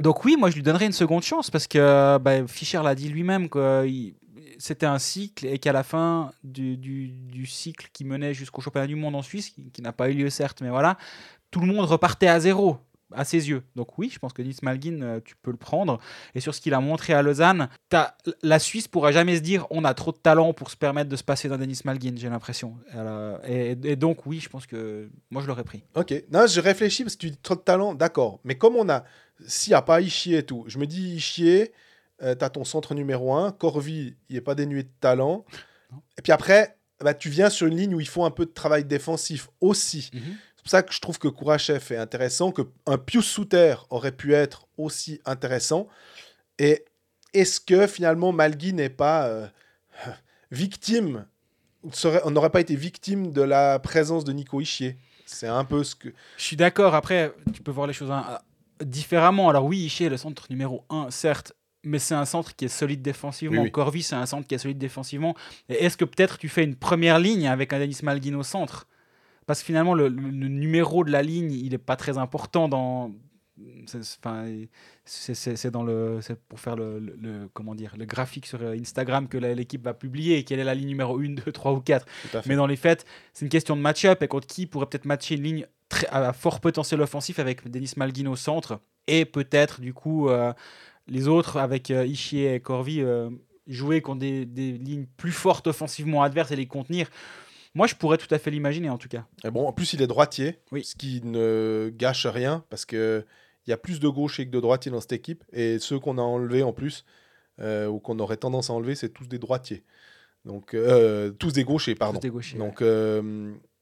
Donc oui, moi je lui donnerais une seconde chance parce que bah, Fischer l'a dit lui-même que il- c'était un cycle et qu'à la fin du, cycle qui menait jusqu'au championnat du monde en Suisse, qui, n'a pas eu lieu certes, mais voilà, tout le monde repartait à zéro à ses yeux. Donc oui, je pense que Nils Malgin, euh, tu peux le prendre. Et sur ce qu'il a montré à Lausanne, la Suisse pourra jamais se dire on a trop de talent pour se permettre de se passer d'un Denis Malgin, j'ai l'impression. Et, et donc oui, je pense que moi je l'aurais pris. Ok. Non, je réfléchis parce que tu dis trop de talent, d'accord. Mais comme on a, s'il n'y a pas Ishier et tout, je me dis Ishier, euh, tu as ton centre numéro 1, Corvi, il n'est pas dénué de talent. Non. Et puis après, bah, tu viens sur une ligne où il faut un peu de travail défensif aussi. C'est pour ça que je trouve que Kourachev est intéressant, que un Pius Souter aurait pu être aussi intéressant. Et est-ce que finalement Malgui n'est pas euh, victime, serait- on n'aurait pas été victime de la présence de Nico Ishier C'est un peu ce que. Je suis d'accord. Après, tu peux voir les choses hein, différemment. Alors oui, Ishii est le centre numéro 1, certes, mais c'est un centre qui est solide défensivement. Oui, oui. Corvi, c'est un centre qui est solide défensivement. Est-ce que peut-être tu fais une première ligne avec un Denis Malguin au centre? Parce que finalement, le, numéro de la ligne, il n'est pas très important dans... c'est- dans le, c'est pour faire le, comment dire, le graphique sur Instagram que l'équipe va publier quelle est la ligne numéro 1, 2, 3 ou 4. Tout à fait. Mais dans les faits, c'est une question de match-up et contre qui pourrait peut-être matcher une ligne très, à fort potentiel offensif avec Denis Malguin au centre et peut-être du coup euh, les autres avec euh, Ishii et Corvi euh, jouer contre des, des lignes plus fortes offensivement adverses et les contenir. Moi, je pourrais tout à fait l'imaginer en tout cas. Et bon, en plus, il est droitier, Oui. ce qui ne gâche rien parce que il y a plus de gauchers que de droitiers dans cette équipe. Et ceux qu'on a enlevés en plus, euh, ou qu'on aurait tendance à enlever, c'est tous des droitiers. Donc, euh, tous des gauchers, pardon. Tous des gauchers, Donc,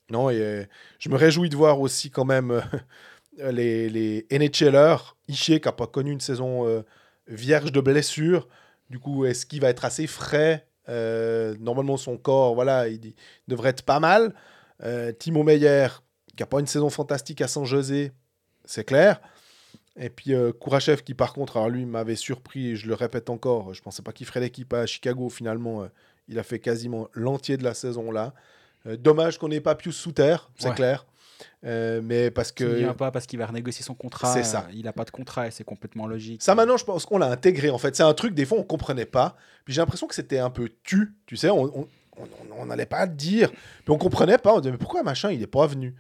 non, et, je me réjouis de voir aussi quand même les, les NHLers. Ishii qui n'a pas connu une saison vierge de blessures. Du coup, est-ce qu'il va être assez frais? Euh, Normalement, son corps, voilà, il, il devrait être pas mal. Euh, Timo Meyer, qui n'a pas une saison fantastique à San José, c'est clair. Et puis euh, Kourachev, qui par contre, alors lui m'avait surpris, et je le répète encore, je pensais pas qu'il ferait l'équipe à Chicago. Finalement, il a fait quasiment l'entier de la saison là. Dommage qu'on n'ait pas Pius Souter, c'est Ouais. clair. Euh, mais parce que vient pas parce qu'il va renégocier son contrat. C'est ça. euh, il n'a pas de contrat et c'est complètement logique. ça maintenant, je pense qu'on l'a intégré en fait. C'est un truc, des fois, on comprenait pas. Puis j'ai l'impression que c'était un peu tu, tu sais, on on- on- on n'allait pas le dire. Puis on comprenait pas, on disait mais pourquoi machin, il est pas venu?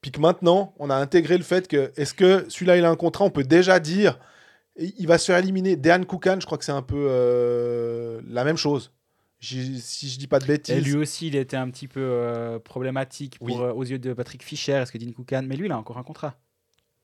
Puis que maintenant, on a intégré le fait que est-ce que celui-là, il a un contrat, on peut déjà dire il va se faire éliminer. Dejan Kukan, je crois que c'est un peu euh, la même chose. Si je dis pas de bêtises. Et lui aussi, il était un petit peu euh, problématique pour, Oui. euh, aux yeux de Patrick Fischer. Est-ce que Dean Koukan Mais lui, il a encore un contrat.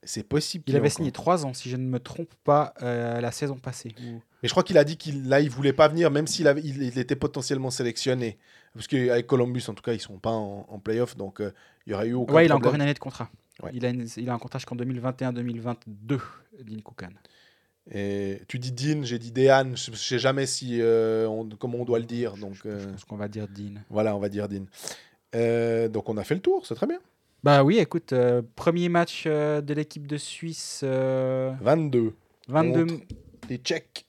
C'est possible. Il avait encore. signé trois ans, si je ne me trompe pas, euh, la saison passée. Ou- Mais je crois qu'il a dit qu'il là il voulait pas venir même s'il avait il, il était potentiellement sélectionné parce qu'avec Columbus en tout cas ils sont pas en, en playoff donc il y aurait eu aucun Ouais, il a encore une année de contrat. Ouais. Il, a une- il a un contrat jusqu'en 2021-2022, Dean Koukan. Et tu dis Dean j'ai dit Dean je, je sais jamais si euh, on- comment on doit le dire donc Je euh, pense qu'on va dire Dean. voilà on va dire Dean Euh, donc on a fait le tour c'est très bien Bah oui, écoute, euh, premier match euh, de l'équipe de Suisse, euh, 22 22. Contre. les Tchèques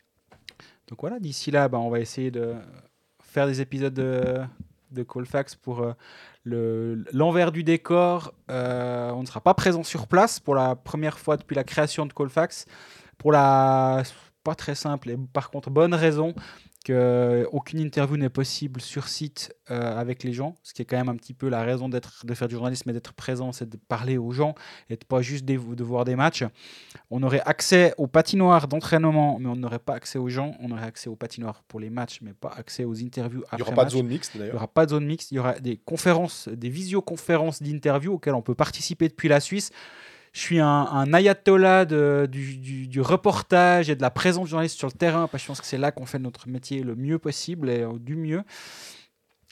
Donc voilà, d'ici là, bah, on va essayer de faire des épisodes de, de Colfax pour euh, le- l'envers du décor. Euh, on ne sera pas présent sur place pour la première fois depuis la création de Colfax. Pour la pas très simple et par contre bonne raison que aucune interview n'est possible sur site euh, avec les gens, ce qui est quand même un petit peu la raison d'être de faire du journalisme et d'être présent, c'est de parler aux gens et de pas juste des- de voir des matchs. On aurait accès aux patinoires d'entraînement, mais on n'aurait pas accès aux gens. On aurait accès aux patinoires pour les matchs, mais pas accès aux interviews il y après aura pas de zone mixte Il n'y d'ailleurs aura pas de zone mixte. Il y aura des conférences, des visioconférences d'interviews auxquelles on peut participer depuis la Suisse. Je suis un, ayatollah du, reportage et de la présence journaliste sur le terrain, parce que je pense que c'est là qu'on fait notre métier le mieux possible et euh, du mieux.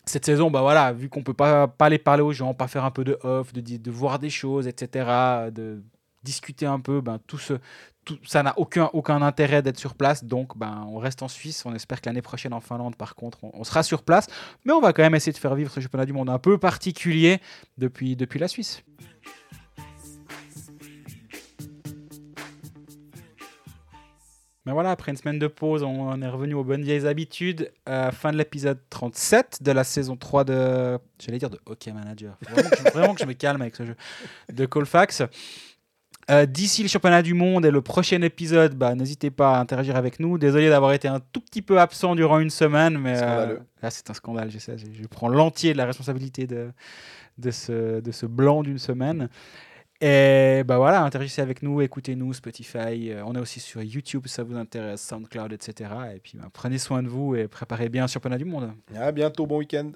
Cette saison, bah voilà, vu qu'on peut pas, aller parler aux gens, pas faire un peu de off, de, voir des choses, etc., de discuter un peu, ben, tout ça n'a aucun, intérêt d'être sur place. Donc, ben, on reste en Suisse. On espère que l'année prochaine en Finlande, par contre, on, sera sur place. Mais on va quand même essayer de faire vivre ce championnat du monde un peu particulier depuis la Suisse. Mais voilà, après une semaine de pause, on est revenu aux bonnes vieilles habitudes. Euh, fin de l'épisode 37 de la saison 3 de. J'allais dire de Hockey Manager. Faut vraiment, que je, vraiment que je me calme avec ce jeu. De Colfax. Euh, D'ici le championnat du monde et le prochain épisode, bah, n'hésitez pas à interagir avec nous. Désolé d'avoir été un tout petit peu absent durant une semaine, mais euh, là c'est un scandale, je sais. Je prends l'entier de la responsabilité de, de, ce, de ce blanc d'une semaine. Et bah voilà, interagissez avec nous, écoutez-nous, Spotify. Euh, on est aussi sur YouTube ça vous intéresse, SoundCloud, etc. Et puis bah, prenez soin de vous et préparez bien un championnat du monde. À bientôt, bon week-end.